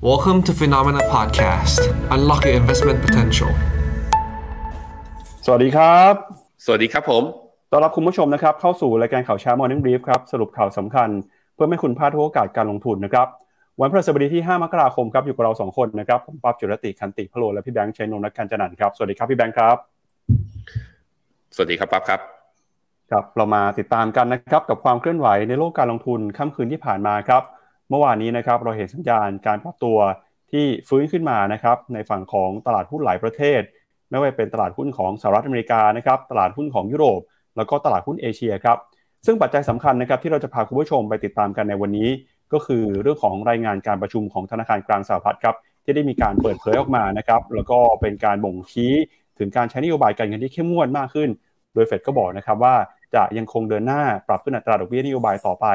Welcome to Phenomena Podcast. Unlock your investment potential. สวัสดีครับ สวัสดีครับผม ต้อนรับคุณผู้ชมนะครับ เข้าสู่รายการข่าวเช้า Morning Brief ครับ สรุปข่าวสำคัญ เพื่อไม่ให้คุณพลาดทุกโอกาสการลงทุนนะครับ วันพฤหัสบดีที่ 5 มกราคมครับ อยู่กับเรา 2 คนนะครับ ผมปั๊บจุรติคันติพโลและพี่แบงค์ชัยนนท์นักการจันนันท์ครับ สวัสดีครับพี่แบงค์ครับ สวัสดีครับปั๊บครับ ครับ เรามาติดตามกันนะครับกับความเคลื่อนไหวในโลกการลงทุนค่ำคืนที่ผ่านมาครับ เมื่อวานนี้นะครับเราเห็นสัญญาณการปรับตัวที่ฟื้นขึ้นมานะครับในฝั่งของตลาดหุ้นหลายประเทศ ไม่ว่าเป็นตลาดหุ้นของสหรัฐอเมริกานะครับตลาดหุ้นของยุโรป แล้วก็ตลาดหุ้นเอเชียครับซึ่งปัจจัยสำคัญนะครับที่เราจะพาคุณผู้ชมไปติดตามกันในวันนี้ ก็คือเรื่องของรายงานการประชุมของธนาคารกลางสหรัฐครับที่ได้มีการเปิดเผยออกมานะครับแล้วก็เป็นการบ่งชี้ถึงการใช้นโยบายการเงินที่เข้มงวดมากขึ้น โดยเฟดก็บอกนะครับว่าจะยังคงเดินหน้าปรับขึ้นอัตราดอกเบี้ยนโยบายต่อไป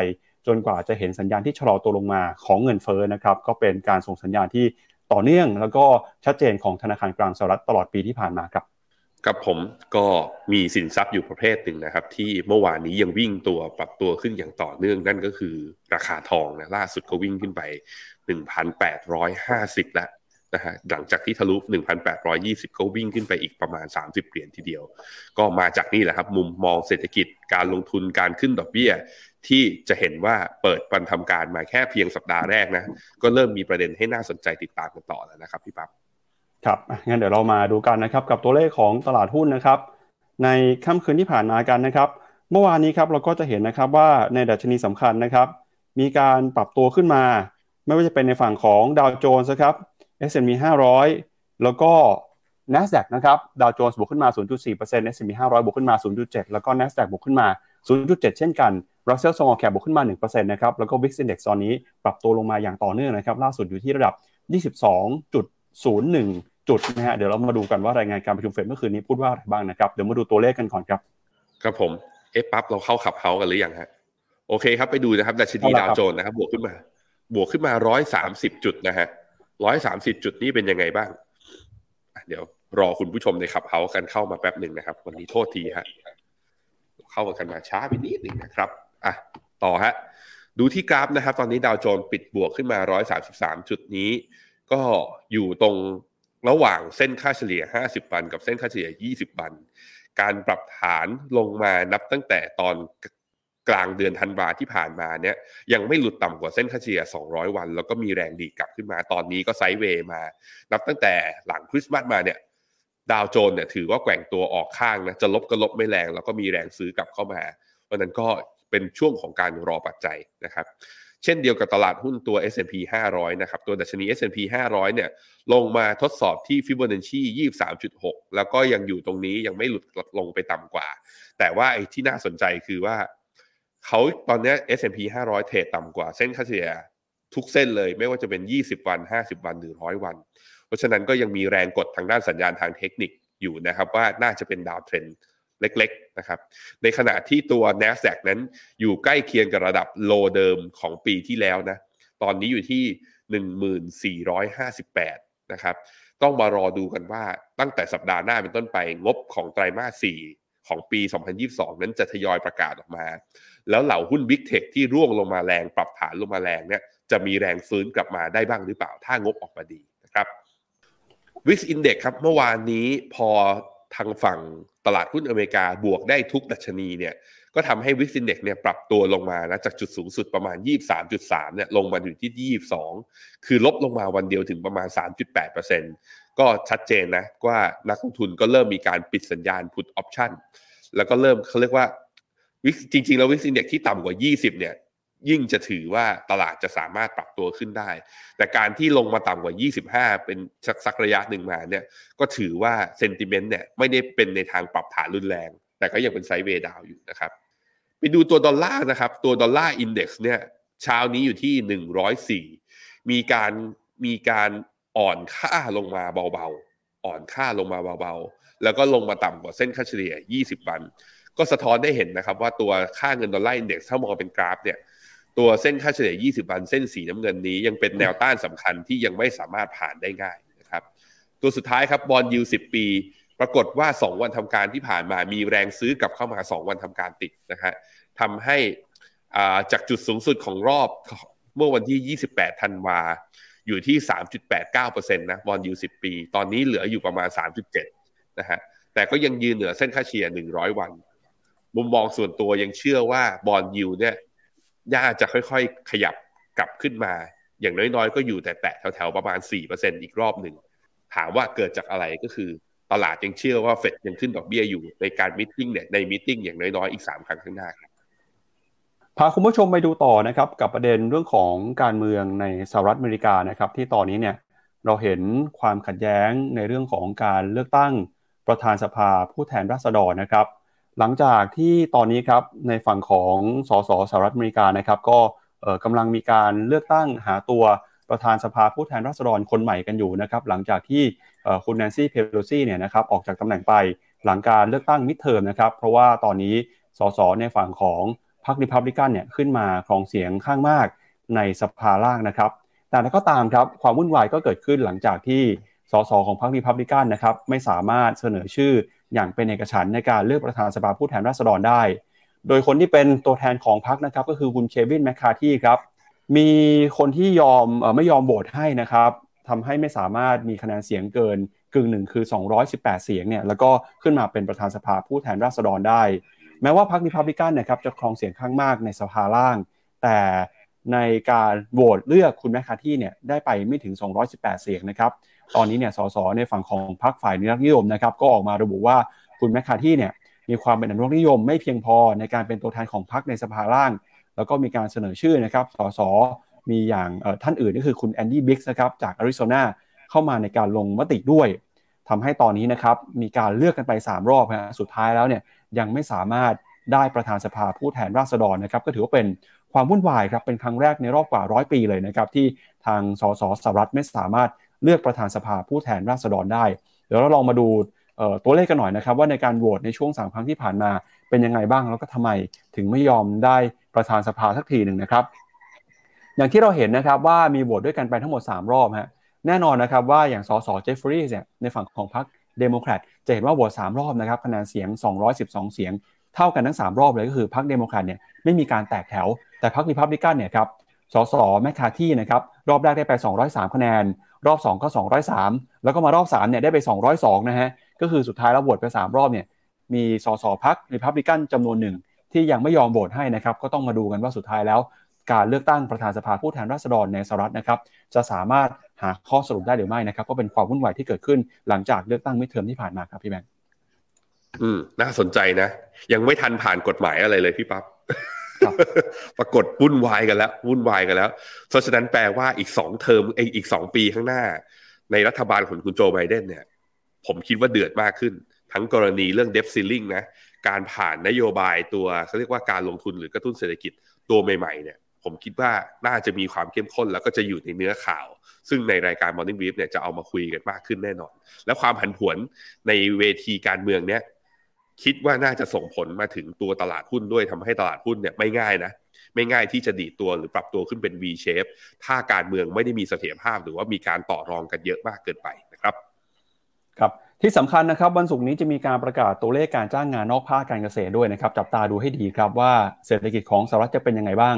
จนกว่าจะเห็นสัญญาณที่ชะลอตัวลงมาของเงินเฟ้อนะครับก็เป็นการส่งสัญญาณที่ต่อเนื่อง แล้วก็ชัดเจนของธนาคารกลางสหรัฐตลอดปีที่ผ่านมาครับกับผมก็มีสินทรัพย์อยู่ประเภทหนึ่งนะครับ ที่เมื่อวานนี้ยังวิ่งตัวปรับตัวขึ้นอย่างต่อเนื่องนั่นก็คือราคาทองนะล่าสุดก็วิ่งขึ้นไป 1,850 แล้วนะฮะหลังจากที่ทะลุ 1,820 ก็วิ่งขึ้นไปอีกประมาณ 30 เหรียญทีเดียว ก็มาจากนี่แหละครับ มุมมองเศรษฐกิจการลงทุนการขึ้นดอกเบี้ย ที่จะเห็นว่าเปิดปันทำการมาแค่เพียงสัปดาห์แรกนะ ก็เริ่มมีประเด็นให้น่าสนใจติดตามกันต่อแล้วนะครับพี่ปั๊บครับงั้นเดี๋ยวเรามาดูกันนะครับกับตัวเลขของตลาดหุ้นนะครับ ในค่ำคืนที่ผ่านมากันนะครับ เมื่อวานนี้ครับเราก็จะเห็นนะครับว่าในดัชนีสำคัญนะครับ มีการปรับตัวขึ้นมา ไม่ว่าจะเป็นในฝั่งของดาวโจนส์ครับ S&P 500 แล้วก็ NASDAQ นะครับดาวโจนส์บวกขึ้นมา 0.4% S&P 500 บวกขึ้นมา 0.7 แล้วก็ NASDAQ บวกขึ้นมา 0.7 เช่นกัน Russell Small Cap บวกขึ้นมา 1%นะครับแล้วก็ VIX Index ตอนนี้ปรับตัวลงมาอย่างต่อเนื่องนะครับล่าสุดอยู่ที่ระดับ 22.01 จุดนะฮะเดี๋ยวเรามาดูกันว่ารายงานการประชุมเฟดเมื่อคืนนี้พูดว่าอะไรบ้างนะครับเดี๋ยวมาดูตัวเลขกันก่อนครับครับผมเอ๊ะปั๊บเราเข้าขับเฮากันหรือยังฮะโอเคครับไปดูนะครับดัชนีดาวโจนส์นะครับบวกขึ้นมา บวกขึ้นมาร้อยสามสิบจุดนะฮะร้อยสามสิบจุดนี้เป็นยังไงบ้างอะเดี๋ยวรอคุณผู้ชมในขับเฮากันเข้ามาแป๊บหนึ่งนะครับ วันนี้โทษทีฮะเข้ามากันมาช้าไปนิดหนึ่งนะครับ อะต่อฮะดูที่กราฟนะครับ ตอนนี้ดาวโจนปิดบวกขึ้นมาร้อยสาสิบสามจุดนี้ ก็อยู่ตรงระหว่างเส้นค่าเฉลี่ย 50 วัน กับเส้นค่าเฉลี่ย 20 วัน การปรับฐานลงมานับตั้งแต่ตอนกลางเดือนธันวาที่ผ่านมาเนี่ยยังไม่หลุดต่ำกว่าเส้นค่าเฉลี่ย 200 วัน แล้วก็มีแรงดีกลับขึ้นมาตอนนี้ก็ไซด์เวย์มา นับตั้งแต่หลังคริสต์มาสมาเนี่ยดาวโจนเนี่ยถือว่าแกว่งตัวออกข้างนะจะลบก็ลบไม่แรง แล้วก็มีแรงซื้อกลับเข้ามาเพราะนั้นก็ เป็นช่วงของการรอปัจจัยนะครับ เช่นเดียวกับตลาดหุ้นตัว S&P 500 นะครับ ตัวดัชนี S&P 500 เนี่ย ลงมาทดสอบที่ Fibonacci 23.6 แล้วก็ยังอยู่ตรงนี้ยังไม่หลุดลงไปต่ำกว่า แต่ว่าไอ้ที่น่าสนใจคือว่าเขาตอนนี้ S&P 500 เทรดต่ำกว่าเส้นค่าเฉลี่ยทุกเส้นเลยไม่ว่าจะเป็น 20 วัน 50 วันหรือ 100 วัน เพราะฉะนั้นก็ยังมีแรงกดทางด้านสัญญาณทางเทคนิคอยู่นะครับว่าน่าจะเป็นดาวเทรน เล็กๆนะครับ ในขณะที่ตัว NASDAQ นั้นอยู่ใกล้เคียงกับระดับโลเดิมของปีที่แล้วนะ ตอนนี้อยู่ที่ 1458 นะครับ ต้องมารอดูกันว่าตั้งแต่สัปดาห์หน้าเป็นต้นไปงบของไตรมาส 4 ของปี 2022 นั้นจะทยอยประกาศออกมา แล้วเหล่าหุ้น Big Tech ที่ร่วงลงมาแรงปรับฐานลงมาแรงเนี่ยจะมีแรงฟื้นกลับมาได้บ้างหรือเปล่า ถ้างบออกมาดีนะครับ Wix Index ครับเมื่อวานนี้พอ ทางฝั่งตลาดหุ้นอเมริกาบวกได้ทุกดัชนีเนี่ยก็ทำให้ Wix Index เนี่ยปรับตัวลงมานะจากจุดสูงสุดประมาณ 23.3เนี่ยลงมาอยู่ที่ 22 คือลบลงมาวันเดียวถึงประมาณ 3.8%ก็ชัดเจนนะว่านักลงทุนก็เริ่มมีการปิดสัญญาณ put option แล้วก็เริ่มเขาเรียกว่า VIX จริงๆ แล้ว VIX Index ที่ต่ำกว่า 20 เนี่ย ยิ่งจะถือว่าตลาดจะสามารถปรับตัวขึ้นได้ แต่การที่ลงมาต่ำกว่า 25 เป็นสักสักระยะหนึ่งมาเนี่ยก็ถือว่า sentiment เนี่ยไม่ได้เป็นในทางปรับฐานรุนแรง แต่ก็ยังเป็น sideway down อยู่นะครับ ไปดูตัวดอลลาร์นะครับ ตัว dollar index เนี่ยเช้านี้อยู่ที่ 104 มีการมีการอ่อนค่าลงมาเบาๆ อ่อนค่าลงมาเบาๆ แล้วก็ลงมาต่ำกว่าเส้นค่าเฉลี่ย 20 วัน ก็สะท้อนได้เห็นนะครับว่าตัวค่าเงินดอลลาร์อินเด็กซ์ถ้ามองเป็นกราฟเนี่ย ตัวเส้นค่าเฉลี่ย 20 วัน เส้นสีน้ำเงินนี้ยังเป็นแนวต้านสำคัญที่ยังไม่สามารถผ่านได้ง่ายนะครับ ตัวสุดท้ายครับบอลยู10 ปี ปรากฏว่า 2 วันทำการที่ผ่านมามีแรงซื้อกลับเข้ามา 2 วันทำการติดนะฮะทำให้จากจุดสูงสุดของรอบเมื่อวันที่ 28 ธันวา อยู่ที่ 3.89%นะบอลยู10 ปี ตอนนี้เหลืออยู่ประมาณ 3.7 นะฮะแต่ก็ยังยืนเหนือเส้นค่าเฉลี่ย 100 วัน มุมมองส่วนตัวยังเชื่อว่าบอลยูเนี่ย ย่าจะค่อยๆ ขยับกลับขึ้นมา อย่างน้อยๆ ก็อยู่แต่แตะแถวๆ ประมาณ 4%อีกรอบหนึ่ง ถามว่าเกิดจากอะไรก็คือ ตลาดยังเชื่อว่าเฟดยังขึ้นดอกเบี้ยอยู่ในการมิ팅เนี่ยในมิ팅อย่างน้อยๆ อีก 3 ครั้งข้างหน้าครับพาคุณผู้ชมไปดูต่อนะครับกับประเด็นเรื่องของการเมืองในสหรัฐอเมริกานะครับที่ตอนนี้เนี่ยเราเห็นความขัดแย้งในเรื่องของการเลือกตั้งประธานสภาผู้แทนราษฎรนะครับ หลังจากที่ตอนนี้ครับในฝั่งของสสสหรัฐอเมริกานะครับ ก็กำลังมีการเลือกตั้งหาตัวประธานสภาผู้แทนราษฎรคนใหม่กันอยู่นะครับ หลังจากที่คุณแนนซี่เพโลซี่เนี่ยนะครับออกจากตำแหน่งไปหลังการเลือกตั้ง midterm นะครับ เพราะว่าตอนนี้สสในฝั่งของพรรคริพับลิกันเนี่ยขึ้นมาครองเสียงข้างมากในสภาล่างนะครับ แต่ก็ตามครับความวุ่นวายก็เกิดขึ้นหลังจากที่สสของพรรคริพับลิกันนะครับไม่สามารถเสนอชื่อ อย่างเป็นเอกฉันท์ในการเลือกประธานสภาผู้แทนราษฎรได้ โดยคนที่เป็นตัวแทนของพรรคนะครับก็คือคุณเควินแมคคาร์ธีครับมีคนที่ยอมไม่ยอมโหวตให้นะครับทำให้ไม่สามารถมีคะแนนเสียงเกินกึ่งหนึ่งคือ 218 เสียงเนี่ยแล้วก็ขึ้นมาเป็นประธานสภาผู้แทนราษฎรได้ แม้ว่าพรรคนิพับลิกันนะครับจะครองเสียงข้างมากในสภาล่าง แต่ในการโหวตเลือกคุณแมคคาที่เนี่ยได้ไปไม่ถึง 218 เสียงนะครับ ตอนนี้เนี่ยสสในฝั่งของพรรคฝ่ายนิรักนิยมนะครับก็ออกมาระบุว่าคุณแมคคาที่เนี่ยมีความเป็นอนุรักษนิยมไม่เพียงพอในการเป็นตัวแทนของพรรคในสภาล่าง แล้วก็มีการเสนอชื่อนะครับสสมีอย่างท่านอื่นก็คือคุณแอนดี้บิ๊กส์นะครับจากอาริโซนาเข้ามาในการลงมติด้วยทำให้ตอนนี้นะครับมีการเลือกกันไป 3 รอบนะสุดท้ายแล้วเนี่ยยังไม่สามารถได้ประธานสภาผู้แทนราษฎรนะครับก็ถือว่าเป็นความวุ่นวายครับเป็นครั้งแรกในรอบกว่าร้อยปีเลยนะครับที่ทางสสสหรัฐไม่สามารถ เลือกประธานสภาผู้แทนราษฎรได้ เดี๋ยวเราลองมาดูตัวเลขกันหน่อยนะครับ ว่าในการโหวตในช่วงสามครั้งที่ผ่านมาเป็นยังไงบ้างแล้วก็ทำไมถึงไม่ยอมได้ประธานสภาสักทีหนึ่งนะครับ อย่างที่เราเห็นนะครับว่ามีโหวตด้วยกันไปทั้งหมด 3 รอบฮะแน่นอนนะครับว่าอย่างสสเจฟฟรีส์เนี่ยในฝั่งของพรรคเดโมแครตจะเห็นว่าโหวตสามรอบนะครับคะแนนเสียง 212 เสียง เท่ากันทั้ง 3 รอบเลยก็คือพรรคเดโมแครตเนี่ยไม่มีการแตกแถว แต่พรรครีพับลิกันเนี่ยครับสสแมคคาร์ธีนะครับรอบแรกได้ไป 203 คะแนน รอบ 2 ก็ 203 แล้วก็มารอบ3เนี่ยได้ไป 202 นะฮะ ก็คือสุดท้ายแล้วโหวตไป 3 รอบเนี่ยมีสสพรรครีพับลิกันจำนวนหนึ่ง ที่ยังไม่ยอมโหวตให้นะครับ ก็ต้องมาดูกันว่าสุดท้ายแล้ว การเลือกตั้งประธานสภาผู้แทนราษฎรในสหรัฐนะครับจะสามารถหาข้อสรุปได้หรือไม่นะครับก็เป็นความวุ่นวายที่เกิดขึ้นหลังจากเลือกตั้งไม่เทอมที่ผ่านมาครับพี่แบงค์อืมน่าสนใจนะ ยังไม่ทันผ่านกฎหมายอะไรเลยพี่ปับ๊บ ปรากฏวุ่นวายกันแล้ววุ่นวายกันแล้ว เพราะฉะนั้นแปลว่าอีกสองเทอมอีกสองปีข้างหน้า ในรัฐบาลของคุณโจไบเดนเนี่ย ผมคิดว่าเดือดมากขึ้น ทั้งกรณีเรื่องเดฟซิลลิงนะการผ่านนโยบายตัวเขาเรียกว่าการลงทุนหรือกระตุ้นเศรษฐกิจตัวใหม่ๆเนี่ยผมคิดว่าน่าจะมีความเข้มข้นแล้วก็จะอยู่ในเนื้อข่าว ซึ่งในรายการ Morning Brief เนี่ยจะเอามาคุยกันมากขึ้นแน่นอน และความผันผวนในเวทีการเมืองเนี้ย คิดว่าน่าจะส่งผลมาถึงตัวตลาดหุ้นด้วยทำให้ตลาดหุ้นเนี่ยไม่ง่ายนะ ไม่ง่ายที่จะดีตัวหรือปรับตัวขึ้นเป็น V shape ถ้าการเมืองไม่ได้มีเสถียรภาพ หรือว่ามีการต่อรองกันเยอะมากเกินไปนะครับครับที่สำคัญนะครับวันศุกร์นี้จะมีการประกาศตัวเลขการจ้างงานนอกภาคการเกษตรด้วยนะครับจับตาดูให้ดีครับว่าเศรษฐกิจของสหรัฐจะเป็นยังไงบ้าง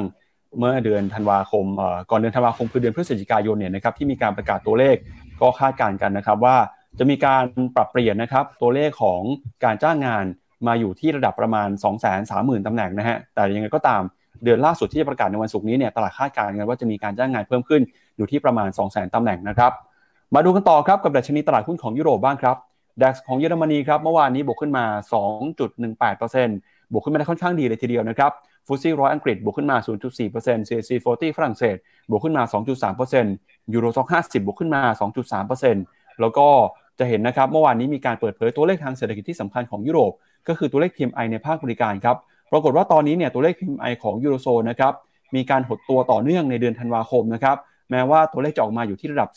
เมื่อเดือนธันวาคมก่อนเดือนธันวาคมคือเดือนพฤศจิกายนเนี่ยนะครับที่มีการประกาศตัวเลขก็คาดการณ์กันนะครับว่า จะมีการปรับเปลี่ยนนะครับตัวเลขของการจ้างงานมาอยู่ที่ระดับประมาณ 2 3 0 0 0 0ตำแหน่งนะฮะแต่ยังไงก็ตามเดือนล่าสุดที่จะประกาศในวันศุกร์นี้เนี่ยตลาดคาดการณ์กันว่าจะมีการจ้างงานเพิ่มขึ้นอยู่ที่ประมาณ 2 0 0 0 0 0ตำแหน่งนะครับมาดูกันต่อครับกับดัชนีตลาดหุ้นของยุโรปบ้างครับดัคของเยอรมนีครับเมื่อวานนี้บวกขึ้นมา 2.18%บวกขึ้นมาได้ค่อนข้างดีเลยทีเดียวนะครับฟุตซี่ร้อยอังกฤษบวกขึ้นมา 0.4% CAC 40 ฝรั่งเศสบวกขึ้นมา 2.3%ยูโรซ็อก50 บวกขึ้นมา 2.3% แล้วก็จะเห็นนะครับเมื่อวานนี้มีการเปิดเผยตัวเลขทางเศรษฐกิจที่สำคัญของยุโรป ก็คือตัวเลข PMI ในภาคบริการครับปรากฏว่าตอนนี้เนี่ยตัวเลข PMI ของยูโรโซนนะครับมีการหดตัวต่อเนื่องในเดือนธันวาคมนะครับแม้ว่าตัวเลขจะออกมาอยู่ที่ระดับ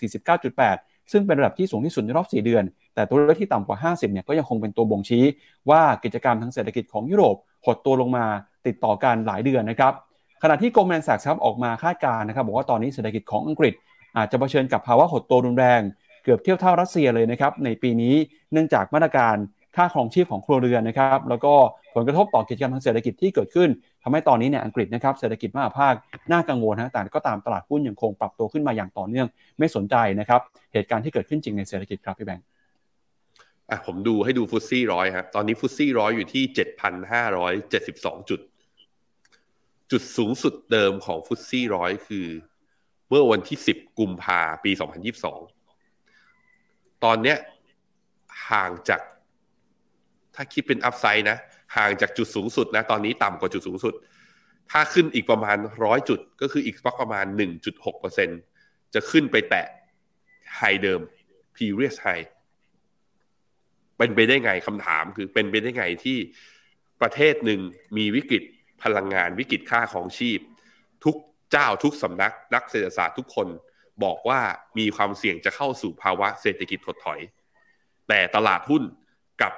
49.8 ซึ่งเป็นระดับที่สูงที่สุดในรอบ 4 เดือน แต่ตัวเลขที่ต่ำกว่า 50เนี่ยก็ยังคงเป็นตัวบ่งชี้ ว่ากิจกรรมทางเศรษฐกิจของยุโรปหดตัวลงมาติดต่อกันหลายเดือนนะครับขณะที่โกลแมนแซกครับออกมาคาดการณ์นะครับบอกว่าตอนนี้เศรษฐกิจของอังกฤษอาจจะเผชิญกับภาวะหดตัวรุนแรง กือบเทียบเท่ารัสเซียเลยนะครับในปีนี้เนื่องจากมาตรการค่าของชีพของครัวเรือนนะครับแล้วก็ผลกระทบต่อกิจกรรมทางเศรษฐกิจที่เกิดขึ้นทำให้ตอนนี้เนี่ยอังกฤษนะครับเศรษฐกิจมหาภาคน่ากังวลนะแต่ก็ตามตลาดหุ้นยังคงปรับตัวขึ้นมาอย่างต่อเนื่องไม่สนใจนะครับเหตุการณ์ที่เกิดขึ้นจริงในเศรษฐกิจครับพี่แบงค์อะผมดูให้ดูฟุตซี่ร้อยครับตอนนี้ฟุตซี่ร้อยอยู่ที่เจ็ดพันห้าร้อยเจ็ดสิบสองจุด จุดสูงสุดเดิมของฟุตซี่ร้อยคือ เมื่อวันที่สิบกุมภาปีสองพันยิบสอง ตอนเนี้ยห่างจาก ถ้าคิดเป็นอัพไซด์นะ ห่างจากจุดสูงสุดนะ ตอนนี้ต่ำกว่าจุดสูงสุด ถ้าขึ้นอีกประมาณร้อยจุด ก็คืออีกประมาณหนึ่งจุดหกเปอร์เซ็นจะขึ้นไปแตะไฮเดิม previous high เป็นไปได้ไงคำถามคือเป็นไปได้ไงที่ประเทศหนึ่งมีวิกฤตพลังงานวิกฤตค่าของชีพ ทุกเจ้าทุกสำนัก นักเศรษฐศาสตร์ทุกคน บอกว่ามีความเสี่ยงจะเข้าสู่ภาวะเศรษฐกิจถดถอย แต่ตลาดหุ้นกับ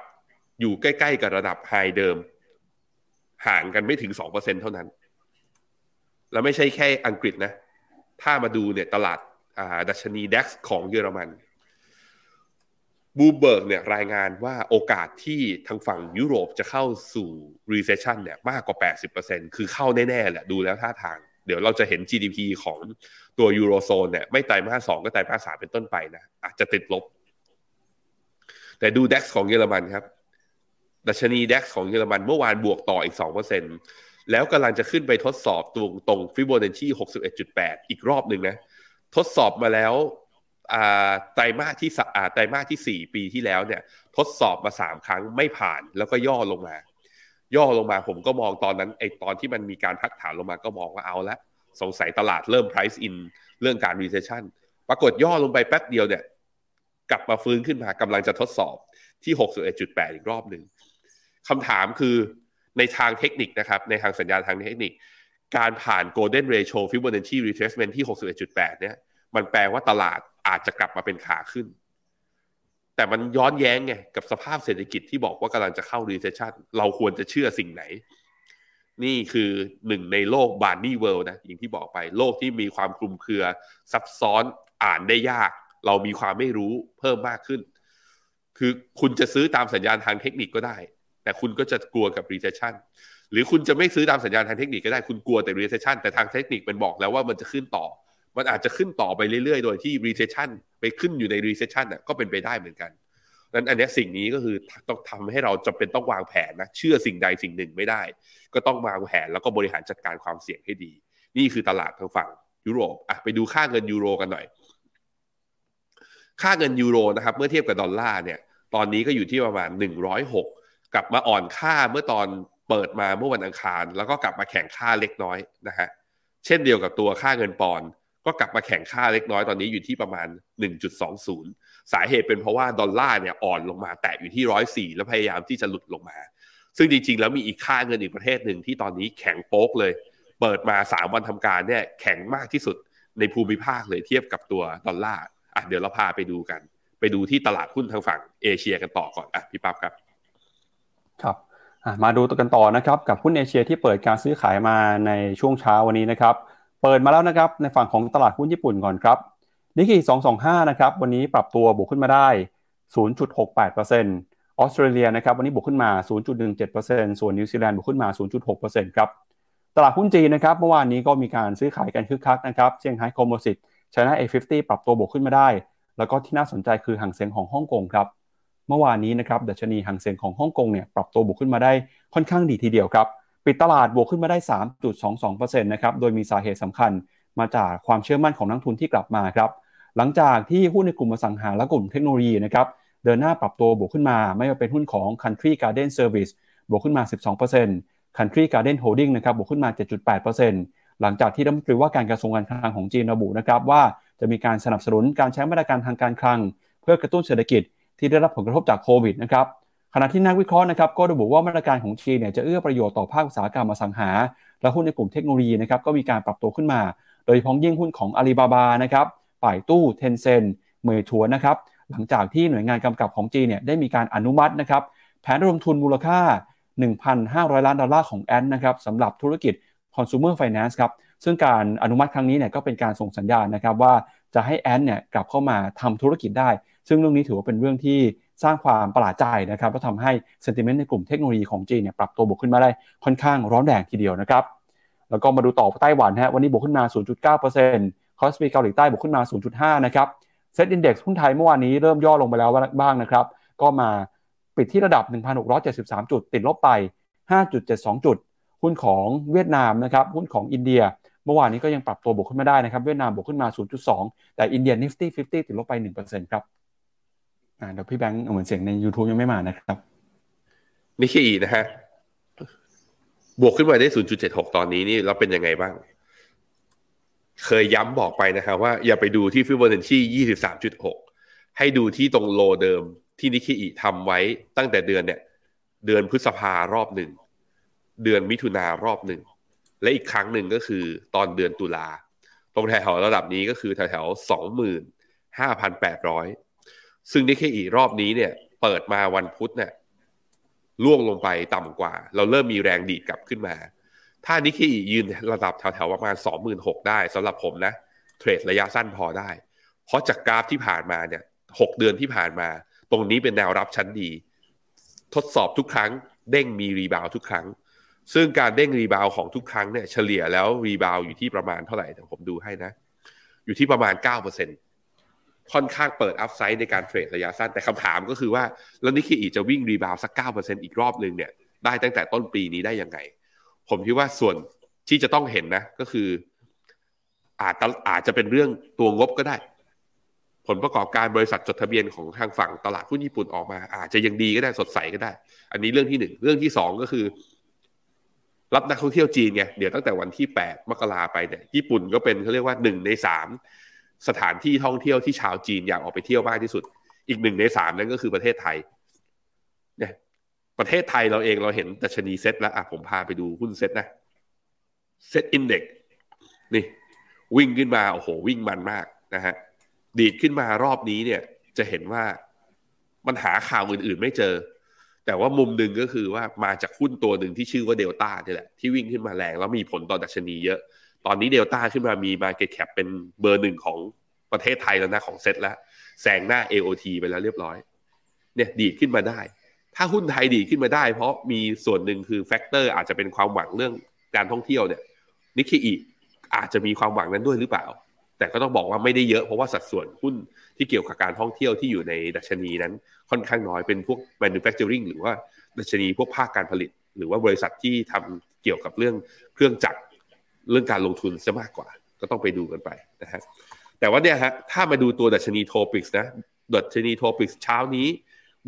อยู่ใกล้ ๆ กับระดับไฮเดิม ห่างกันไม่ถึง 2%เท่านั้น แล้วไม่ใช่แค่อังกฤษนะ ถ้ามาดูเนี่ยตลาดดัชนีดัคของเยอรมันบูเบิร์กเนี่ยรายงานว่าโอกาสที่ทางฝั่งยุโรปจะเข้าสู่ recession เนี่ยมากกว่า 80%คือเข้าแน่ ๆ แหละ ดูแล้วท่าทาง เดี๋ยวเราจะเห็น GDP ของตัวยูโรโซนเนี่ยไม่ไตรมาสสองก็ไตรมาสสามเป็นต้นไปนะอาจจะติดลบ แต่ดู DAX ของเยอรมันครับ ดัชนี DAX ของเยอรมันเมื่อวานบวกต่ออีก 2%แล้วกำลังจะขึ้นไปทดสอบตรงตรงฟิโบนัชชี61.8 อีกรอบหนึ่งนะ ทดสอบมาแล้วไตรมาสที่ไตรมาสที่ 4 ปีที่แล้วเนี่ย ทดสอบมา 3 ครั้งไม่ผ่านแล้วก็ย่อลงมา ย่อลงมาผมก็มองตอนนั้นไอตอนที่มันมีการพักฐานลงมาก็มองว่าเอาละสงสัยตลาดเริ่ม price in เรื่องการ recession ปรากฏย่อลงไปแป๊บเดียวเนี่ย กลับมาฟื้นขึ้นมากำลังจะทดสอบที่ 61.8 อีกรอบหนึ่งคำถามคือในทางเทคนิคนะครับ ในทางสัญญาณทางเทคนิค การผ่าน golden ratio Fibonacci retracement ที่ 61.8 เนี่ย มันแปลว่าตลาดอาจจะกลับมาเป็นขาขึ้น แต่มันย้อนแย้งไงกับสภาพเศรษฐกิจที่บอกว่ากำลังจะเข้า recession เราควรจะเชื่อสิ่งไหน นี่คือหนึ่งในโลกบาร์นี่เวิลด์นะอย่างที่บอกไปโลกที่มีความคลุมเครือ ซับซ้อนอ่านได้ยาก เรามีความไม่รู้เพิ่มมากขึ้น คือคุณจะซื้อตามสัญญาณทางเทคนิคก็ได้ แต่คุณก็จะกลัวกับ recession หรือคุณจะไม่ซื้อตามสัญญาณทางเทคนิคก็ได้คุณกลัวแต่ recession แต่ทางเทคนิคมันบอกแล้วว่ามันจะขึ้นต่อ มันอาจจะขึ้นต่อไปเรื่อยๆ โดยที่ recession ไปขึ้นอยู่ใน recession น่ะก็เป็นไปได้เหมือนกันนั้นอันนี้สิ่งนี้ก็คือต้องทำให้เราจำเป็นต้องวางแผนนะเชื่อสิ่งใดสิ่งหนึ่งไม่ได้ ก็ต้องวางแผนแล้วก็บริหารจัดการความเสี่ยงให้ดี นี่คือตลาดทางฝั่งยุโรปอะไปดูค่าเงินยูโรกันหน่อย ค่าเงินยูโรนะครับเมื่อเทียบกับดอลลาร์เนี่ย ตอนนี้ก็อยู่ที่ประมาณ 106 กลับมาอ่อนค่าเมื่อตอนเปิดมาเมื่อวันอังคาร แล้วก็กลับมาแข่งค่าเล็กน้อยนะฮะเช่นเดียวกับตัวค่าเงินปอน ก็กลับมาแข่งค่าเล็กน้อยตอนนี้อยู่ที่ประมาณ 1.20 สาเหตุเป็นเพราะว่าดอลลาร์เนี่ยอ่อนลงมาแตะอยู่ที่ร้อยสี่แล้วพยายามที่จะหลุดลงมา ซึ่งจริงๆ แล้วมีอีกค่าเงินอีกประเทศหนึ่งที่ตอนนี้แข็งโป๊กเลย เปิดมาสามวันทำการเนี่ยแข็งมากที่สุดในภูมิภาคเลยเทียบกับตัวดอลลาร์อะเดี๋ยวเราพาไปดูกัน ไปดูที่ตลาดหุ้นทางฝั่งเอเชียกันต่อก่อนอะพี่ปั๊บครับครับมาดูตัวกันต่อนะครับกับหุ้นเอเชียที่เปิดการซื้อขายมาในช่วงเช้าวันนี้นะครับ เปิดมาแล้วนะครับในฝั่งของตลาดหุ้นญี่ปุ่นก่อนครับนิกเกิ225 นะครับวันนี้ปรับตัวบวกขึ้นมาได้ 0.68%ออสเตรเลียนะครับวันนี้บวกขึ้นมา 0.17%ส่วนนิวซีแลนด์บวกขึ้นมา 0.6%ครับตลาดหุ้นจีนนะครับเมื่อวานนี้ก็มีการซื้อขายกันคึกคักนะครับเซี่ยงไฮ้คอมโพสิตชนะ A50 ปรับตัวบวกขึ้นมาได้ แล้วก็ที่น่าสนใจคือห่างเสียงของฮ่องกงครับเมื่อวานนี้นะครับดัชนีห่างเสียงของฮ่องกงเนี่ยปรับตัวบวกขึ้นมาได้ค่อนข้างดีทีเดียวครับ ปิดตลาดบวกขึ้นมาได้ 3.22%นะครับโดยมีสาเหตุสำคัญมาจากความเชื่อมั่นของนักทุนที่กลับมาครับหลังจากที่หุ้นในกลุ่มอสังหาและกลุ่มเทคโนโลยีนะครับเดินหน้าปรับตัวบวกขึ้นมา ไม่ว่าเป็นหุ้นของ Country Garden Service บวกขึ้นมา 12% Country Garden Holding นะครับบวกขึ้นมา 7.8%หลังจากที่รัฐมนตรีว่าการกระทรวงการคลังของจีนระบุนะครับว่าจะมีการสนับสนุนการใช้มาตรการทางการคลัง เพื่อกระตุ้นเศรษฐกิจที่ได้รับผลกระทบจากโควิดนะครับ ขณะที่นักวิเคราะห์นะครับก็ระบุว่ามาตรการของจีนเนี่ยจะเอื้อประโยชน์ต่อภาคอุตสาหกรรมอสังหา และหุ้นในกลุ่มเทคโนโลยีนะครับก็มีการปรับตัวขึ้นมา โดยเฉพาะยิ่งหุ้นของอาลีบาบานะครับป่ายตู้เทนเซนเมย์ชัวนะครับหลังจากที่หน่วยงานกำกับของจีนเนี่ยได้มีการอนุมัตินะครับแผนระดมทุนมูลค่า 1,500 ล้านดอลลาร์ของแอนนะครับสำหรับธุรกิจ consumer finance ครับซึ่งการอนุมัติครั้งนี้เนี่ยก็เป็นการส่งสัญญาณนะครับว่าจะให้แอนเนี่ยกลับเข้ามาทำธุรกิจได้ ซึ่งเรื่องนี้ถือว่าเป็นเรื่องที่ สร้างความประหลาดใจนะครับก็ทำให้เซนติเมนต์ในกลุ่มเทคโนโลยีของจีนเนี่ยปรับตัวบวกขึ้นมาได้ค่อนข้างร้อนแรงทีเดียวนะครับแล้วก็มาดูต่อไต้หวันฮะวันนี้บวกขึ้นมา 0.9%คอสปีเกาหลีใต้บวกขึ้นมา 0.5 นะครับเซ็ตอินดี x หุ้นไทยเมื่อวานนี้เริ่มย่อลงไปแล้วบ้างนะครับ ก็มาปิดที่ระดับ 1,673 จุด ติดลบไป 5.72 จุด หุ้นของเวียดนามนะครับ หุ้นของอินเดีย เมื่อวานนี้ก็ยังปรับตัวบวกขึ้นมาได้นะครับ เวียดนามบวกขึ้นมา 0.2 แต่อินเดียนิฟตี้50 ติดลบไป 1%ครับ อ่าเดี๋ยวพี่แบงค์เหมือนเสียงใน YouTube ยังไม่มานะครับนิเคอีนะฮะ บวกขึ้นมาได้ 0.76 ตอนนี้นี่เราเป็นยังไงบ้าง เคยย้ำบอกไปนะครับว่าอย่าไปดูที่ฟิบเบอร์เนชี่ 23.6 ให้ดูที่ตรงโลเดิมที่นิเคอีทำไว้ตั้งแต่เดือนเนี่ย เดือนพฤษภารอบหนึ่ง เดือนมิถุนารอบหนึ่ง และอีกครั้งหนึ่งก็คือตอนเดือนตุลา ตรงแถวระดับนี้ก็คือแถวแถว25,800 ซึ่งนิเคอีรอบนี้เนี่ย เปิดมาวันพุธเนี่ยร่วงลงไปต่ำกว่า เราเริ่มมีแรงดีดกลับขึ้นมา ถ้านิกเกิยืนระดับแถวๆประมาณสองหมื่นหกได้สำหรับผมนะ เทรดระยะสั้นพอได้ เพราะจากกราฟที่ผ่านมาเนี่ยหกเดือนที่ผ่านมา ตรงนี้เป็นแนวรับชั้นดี ทดสอบทุกครั้ง เด้งมี rebound ทุกครั้ง ซึ่งการเด้ง rebound ของทุกครั้งเนี่ยเฉลี่ยแล้ว rebound อยู่ที่ประมาณเท่าไหร่เดี๋ยวผมดูให้นะ อยู่ที่ประมาณ9%เค่อนข้างเปิด upside ในการเทรดระยะสั้น แต่คำถามก็คือว่าแล้วนิเคอีจะวิ่ง rebound สักเก้าเปอร์เซ็นต์อีกรอบหนึ่งเนี่ยได้ตั้งแต่ต้นปีนี้ได้ยังไง ผมคิดว่าส่วนที่จะต้องเห็นนะก็คือ อาจอาจจะเป็นเรื่องตัวงบก็ได้ ผลประกอบการบริษัทจดทะเบียนของทางฝั่งตลาดหุ้นญี่ปุ่นออกมา อาจจะยังดีก็ได้สดใสก็ได้ อันนี้เรื่องที่หนึ่งเรื่องที่สองก็คือ รับนักท่องเที่ยวจีนไงเดี๋ยวตั้งแต่วันที่แปดมกราไปเนี่ยญี่ปุ่นก็เป็นเขาเรียกว่าหนึ่งในสาม สถานที่ท่องเที่ยวที่ชาวจีนอยากออกไปเที่ยวมากที่สุด อีกหนึ่งในสามนั่นก็คือประเทศไทยเนี่ยประเทศไทยเราเองเราเห็นดัชนีเซ็ตแล้วอะผมพาไปดูหุ้นเซ็ตนะ SET Index นี่วิ่งขึ้นมาโอ้โหวิ่งมันมากนะฮะดีดขึ้นมารอบนี้เนี่ยจะเห็นว่ามันหาข่าวอื่นๆไม่เจอ แต่ว่ามุมหนึ่งก็คือว่ามาจากหุ้นตัวหนึ่งที่ชื่อว่าเดลต้านี่แหละที่วิ่งขึ้นมาแรงแล้วมีผลต่อดัชนีเยอะ ตอนนี้เดลต้าขึ้นมามี Market Cap เป็นเบอร์หนึ่งของประเทศไทยแล้วนะของเซ็ตแล้วแซงหน้า AOT ไปแล้วเรียบร้อย เนี่ยดีดขึ้นมาได้ ถ้าหุ้นไทยดีขึ้นมาได้ เพราะมีส่วนหนึ่งคือ factor อาจจะเป็นความหวังเรื่องการท่องเที่ยวเนี่ยนิกเกอีอาจจะมีความหวังนั้นด้วยหรือเปล่า แต่ก็ต้องบอกว่าไม่ได้เยอะเพราะว่าสัดส่วนหุ้นที่เกี่ยวกับการท่องเที่ยวที่อยู่ในดัชนีนั้นค่อนข้างน้อยเป็นพวก manufacturing หรือว่าดัชนีพวกภาคการผลิต หรือว่าบริษัทที่ทำเกี่ยวกับเรื่องเครื่องจักร เรื่องการลงทุนซะมากกว่า ก็ต้องไปดูกันไปนะฮะแต่ว่าเนี่ยฮะถ้ามาดูตัวดัชนี TOPIX นะดัชนี TOPIX เช้านี้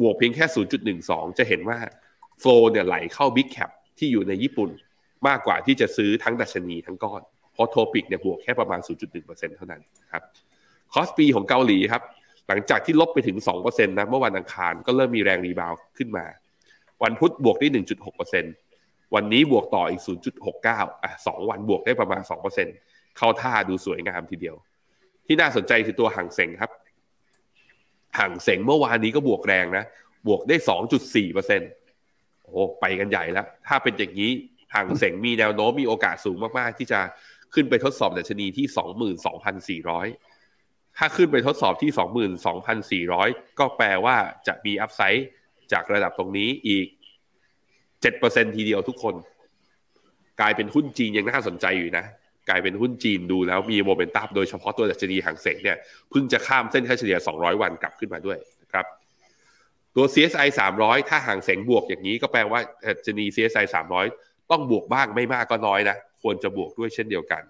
บวกเพียงแค่ 0.12 จะเห็นว่า flow เนี่ยไหลเข้า big cap ที่อยู่ในญี่ปุ่นมากกว่าที่จะซื้อทั้งดัชนีทั้งก้อน เพราะ TOPIX เนี่ยบวกแค่ประมาณ 0.1%เท่านั้นครับคอสปีของเกาหลีครับ หลังจากที่ลบไปถึง 2%นะเมื่อวันอังคารก็เริ่มมีแรงรีบาวขึ้นมา วันพุธบวกได้ 1.6% วันนี้บวกต่ออีก 0.69 อะสองวันบวกได้ประมาณ 2%เข้าท่าดูสวยงามทีเดียว ที่น่าสนใจคือตัวห่างเสงครับ ห่างเสงเมื่อวานนี้ก็บวกแรงนะ บวกได้ 2.4%โอ้ไปกันใหญ่แล้ว ถ้าเป็นอย่างนี้ห่างเสงมีแนวโน้มมีโอกาสสูงมาก ๆ ที่จะขึ้นไปทดสอบดัชนีที่ 22,400 ถ้าขึ้นไปทดสอบที่ 22,400 ก็แปลว่าจะมีอัพไซด์จากระดับตรงนี้อีก เจ็ดเปอร์เซ็นทีเดียวทุกคน กลายเป็นหุ้นจีนยังน่าสนใจอยู่นะ กลายเป็นหุ้นจีนดูแล้วมีโมเมนตัมโดยเฉพาะตัวดัชนีหางเสงเนี่ยเพิ่งจะข้ามเส้นค่าเฉลี่ย 200 วันกลับขึ้นมาด้วยนะครับตัว CSI 300 ถ้าหางเสงบวกอย่างนี้ก็แปลว่าดัชนี CSI 300 ต้องบวกบ้างไม่มากก็น้อยนะ ควรจะบวกด้วยเช่นเดียวกัน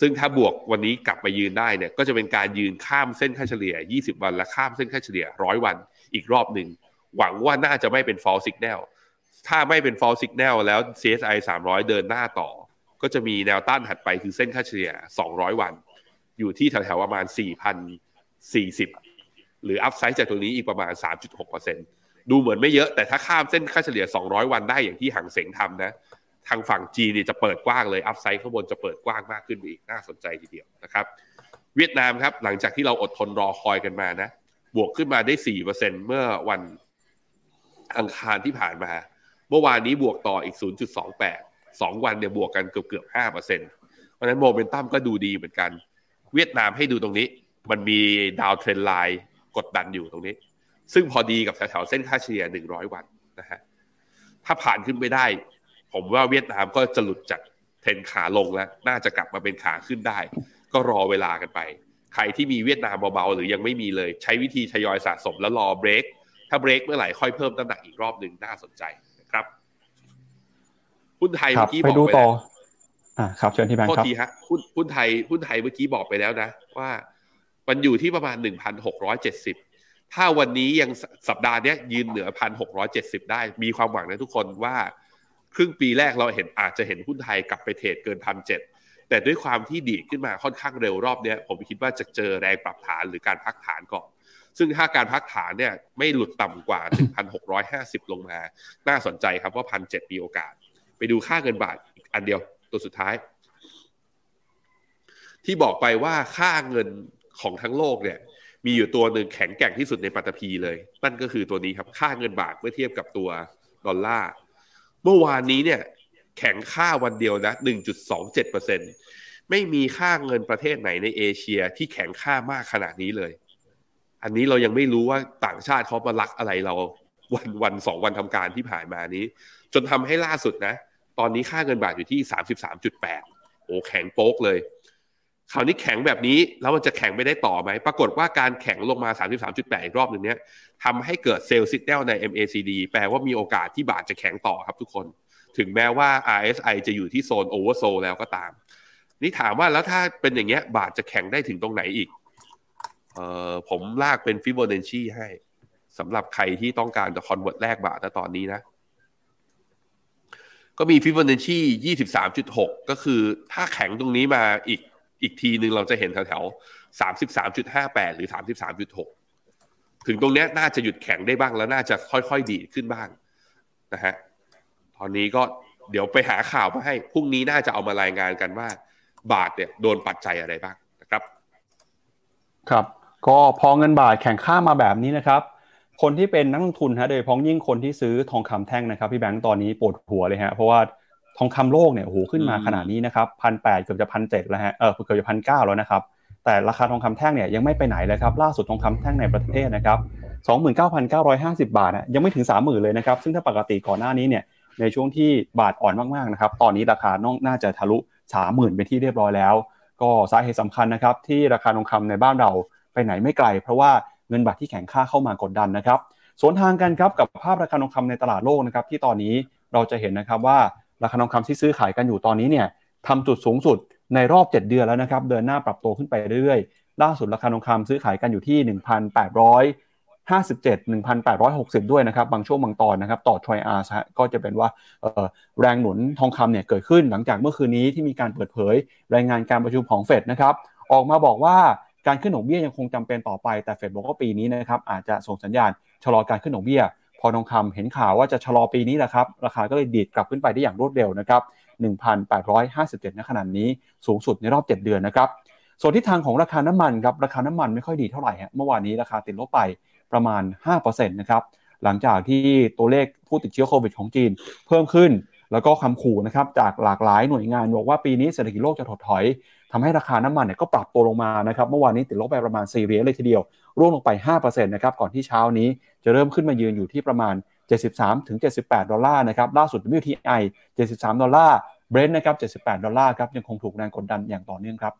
ซึ่งถ้าบวกวันนี้กลับมายืนได้เนี่ยก็จะเป็นการยืนข้ามเส้นค่าเฉลี่ย 20 วันและข้ามเส้นค่าเฉลี่ย 100 วันอีกรอบหนึ่ง หวังว่าน่าจะไม่เป็น false signal ถ้าไม่เป็น fall signal แล้ว CSI 300 เดินหน้าต่อ ก็จะมีแนวต้านถัดไปคือเส้นค่าเฉลี่ย 200 วัน อยู่ที่แถวๆประมาณ 4,040 หรืออัพไซด์จากตรงนี้อีกประมาณ 3.6%ดูเหมือนไม่เยอะแต่ถ้าข้ามเส้นค่าเฉลี่ย 200 วันได้อย่างที่ฮั่งเส็งทำนะ ทางฝั่งจีนจะเปิดกว้างเลย upside ข้างบนจะเปิดกว้างมากขึ้นอีกน่าสนใจทีเดียวนะครับ เวียดนามครับหลังจากที่เราอดทนรอคอยกันมานะ บวกขึ้นมาได้ 4%เมื่อวันอังคารที่ผ่านมา เมื่อวานนี้บวกต่ออีก 0.28 2 วันเนี่ยบวกกันเกือบเกือบ5%เพราะฉะนั้นโมเมนตัมก็ดูดีเหมือนกัน เวียดนามให้ดูตรงนี้ มันมี downtrend lineกดดันอยู่ตรงนี้ ซึ่งพอดีกับแถวๆเส้นค่าเฉลี่ย 100 วันนะฮะถ้าผ่านขึ้นไปได้ ผมว่าเวียดนามก็จะหลุดจากเทรนขาลงแล้ว น่าจะกลับมาเป็นขาขึ้นได้ ก็รอเวลากันไป ใครที่มีเวียดนามเบาๆหรือยังไม่มีเลย ใช้วิธีทยอยสะสมแล้วรอเบรกถ้าเบรกเมื่อไหร่ค่อยเพิ่มน้ำหนักอีกรอบหนึ่งน่าสนใจ หุ้นไทยครัเมื่อกี้ไปบอกดูไปต่อแล้วอ่าครับเชิญที่แบงโทค์ษครับทีฮะหุ้นหุ้นไทยหุ้นไทยเมื่อกี้บอกไปแล้วนะ ว่ามันอยู่ที่ประมาณหนึ่งพันหกร้อยเจ็ดสิบถ้าวันนี้ยังสสัปดาห์เนี้ยยืนเหนือพันหกร้อยเจ็ดสิบได้ มีความหวังนะทุกคนว่า ครึ่งปีแรกเราเห็นอาจจะเห็นหุ้นไทยกลับไปเทรดเกินพันเจ็ดแต่ด้วยความที่ดีดขึ้นมาค่อนข้างเร็วรอบเนี้ยผมคิดว่าจะเจอแรงปรับฐานหรือการพักฐานก่อน ซึ่งถ้าการพักฐานเนี่ยไม่หลุดต่ำกว่า 1,650 ลงมา น่าสนใจครับว่าพันเจ็ดมีโอกาส ไปดูค่าเงินบาทอันเดียวตัวสุดท้าย ที่บอกไปว่าค่าเงินของทั้งโลกเนี่ย มีอยู่ตัวหนึ่งแข็งแกร่งที่สุดในปัตตภีเลย นั่นก็คือตัวนี้ครับ ค่าเงินบาทเมื่อเทียบกับตัวดอลลาร์เมื่อวานนี้เนี่ย แข็งค่าวันเดียวนะ 1.27%ไม่มีค่าเงินประเทศไหนในเอเชียที่แข็งค่ามากขนาดนี้เลย อันนี้เรายังไม่รู้ว่าต่างชาติเขามาลักอะไรเราวันวันสองวันทำการที่ผ่านมานี้ จนทำให้ล่าสุดนะ ตอนนี้ค่าเงินบาทอยู่ที่ 33.8 โอ้แข็งโป๊กเลย คราวนี้แข็งแบบนี้แล้วมันจะแข็งไม่ได้ต่อไหม ปรากฏว่าการแข็งลงมา 33.8 อีกรอบหนึ่งเนี้ยทำให้เกิด sell signal ใน MACD แปลว่ามีโอกาสที่บาทจะแข็งต่อครับทุกคน ถึงแม้ว่า RSI จะอยู่ที่โซน oversold แล้วก็ตาม นี่ถามว่าแล้วถ้าเป็นอย่างเงี้ยบาทจะแข็งได้ถึงตรงไหนอีก เอ่อผมลากเป็นฟิโบนัชชีให้สำหรับใครที่ต้องการจะ convert แลกบาทณตอนนี้นะ ก็มีฟิโบนัชชี23.6ก็คือถ้าแข็งตรงนี้มาอีกอีกทีหนึ่งเราจะเห็นแถวๆ33.58หรือ33.6ถึงตรงนี้น่าจะหยุดแข็งได้บ้างแล้วน่าจะค่อยๆดีขึ้นบ้างนะฮะตอนนี้ก็เดี๋ยวไปหาข่าวมาให้พรุ่งนี้น่าจะเอามารายงานกันว่า บาทเนี่ยโดนปัจจัยอะไรบ้างนะครับ ครับ ก็พอเงินบาทแข่งค่ามาแบบนี้นะครับ คนที่เป็นนักลงทุนฮะโดยเฉพาะยิ่งคนที่ซื้อทองคำแท่งนะครับพี่แบงค์ตอนนี้ปวดหัวเลยฮะเพราะว่าทองคำโลกเนี่ยโอ้โหขึ้นมาขนาดนี้นะครับพันแปดเกือบจะพันเจ็ดแล้วฮะเออเกือบจะพันเก้าแล้วนะครับแต่ราคาทองคำแท่งเนี่ยยังไม่ไปไหนเลยครับล่าสุดทองคำแท่งในประเทศนะครับ29,950 บาทนะยังไม่ถึง 30,000 เลยนะครับ ซึ่งถ้าปกติก่อนหน้านี้เนี่ยในช่วงที่บาทอ่อนมากๆนะครับตอนนี้ราคาน้องน่าจะทะลุ 30,000 เป็นที่เรียบร้อยแล้ว ก็สาเหตุสำคัญนะครับที่ราคาทองคำในบ้านเราไปไหนไม่ไกล เพราะว่า เงินบาทที่แข็งค่าเข้ามากดดันนะครับสวนทางกันครับกับภาพราคาทองคำในตลาดโลกนะครับที่ตอนนี้เราจะเห็นนะครับว่าราคาทองคำที่ซื้อขายกันอยู่ตอนนี้เนี่ยทำจุดสูงสุดในรอบ 7 เดือนแล้วนะครับเดินหน้าปรับตัวขึ้นไปเรื่อยๆ ล่าสุดราคาทองคำซื้อขายกันอยู่ที่ 1,857 1,860 ด้วยนะครับบางช่วงบางตอนนะครับต่อทรอยอาร์ก็จะเป็นว่าแรงหนุนทองคำเนี่ยเกิดขึ้นหลังจากเมื่อคืนนี้ที่มีการเปิดเผย รายงานการประชุมของเฟดนะครับออกมาบอกว่า การขึ้นดอกเบี้ยยังคงจำเป็นต่อไปแต่เฟดบอกว่าปีนี้นะครับอาจจะส่งสัญญาณชะลอการขึ้นดอกเบี้ย พอทองคำเห็นข่าวว่าจะชะลอปีนี้แหละครับราคาก็เลยดีดกลับขึ้นไปได้อย่างรวดเร็วนะครับ1,857ณขนาดนี้สูงสุดในรอบ 7 เดือนนะครับส่วนทิศทางของราคาน้ำมันครับราคาน้ำมันไม่ค่อยดีเท่าไหร่ฮะเมื่อวานนี้ราคาติดลบไปประมาณ5%นะครับหลังจากที่ตัวเลขผู้ติดเชื้อโควิดของจีนเพิ่มขึ้น แล้วก็คำขู่นะครับจากหลากหลายหน่วยงานบอกว่าปีนี้เศรษฐกิจโลกจะถดถอย ทำให้ราคาน้ำมันเนี่ยก็ปรับตัวลงมานะครับเมื่อวานนี้ติดลบไปประมาณ4เหรียญเลยทีเดียว ร่วงลงไป5%นะครับก่อนที่เช้านี้จะเริ่มขึ้นมายืนอยู่ที่ประมาณ 73ถึง78 ดอลลาร์นะครับล่าสุด WTI 73 ดอลลาร์ Brent นะครับ78 ดอลลาร์ครับยังคงถูกแรงกดดันอย่างต่อเนื่องครับ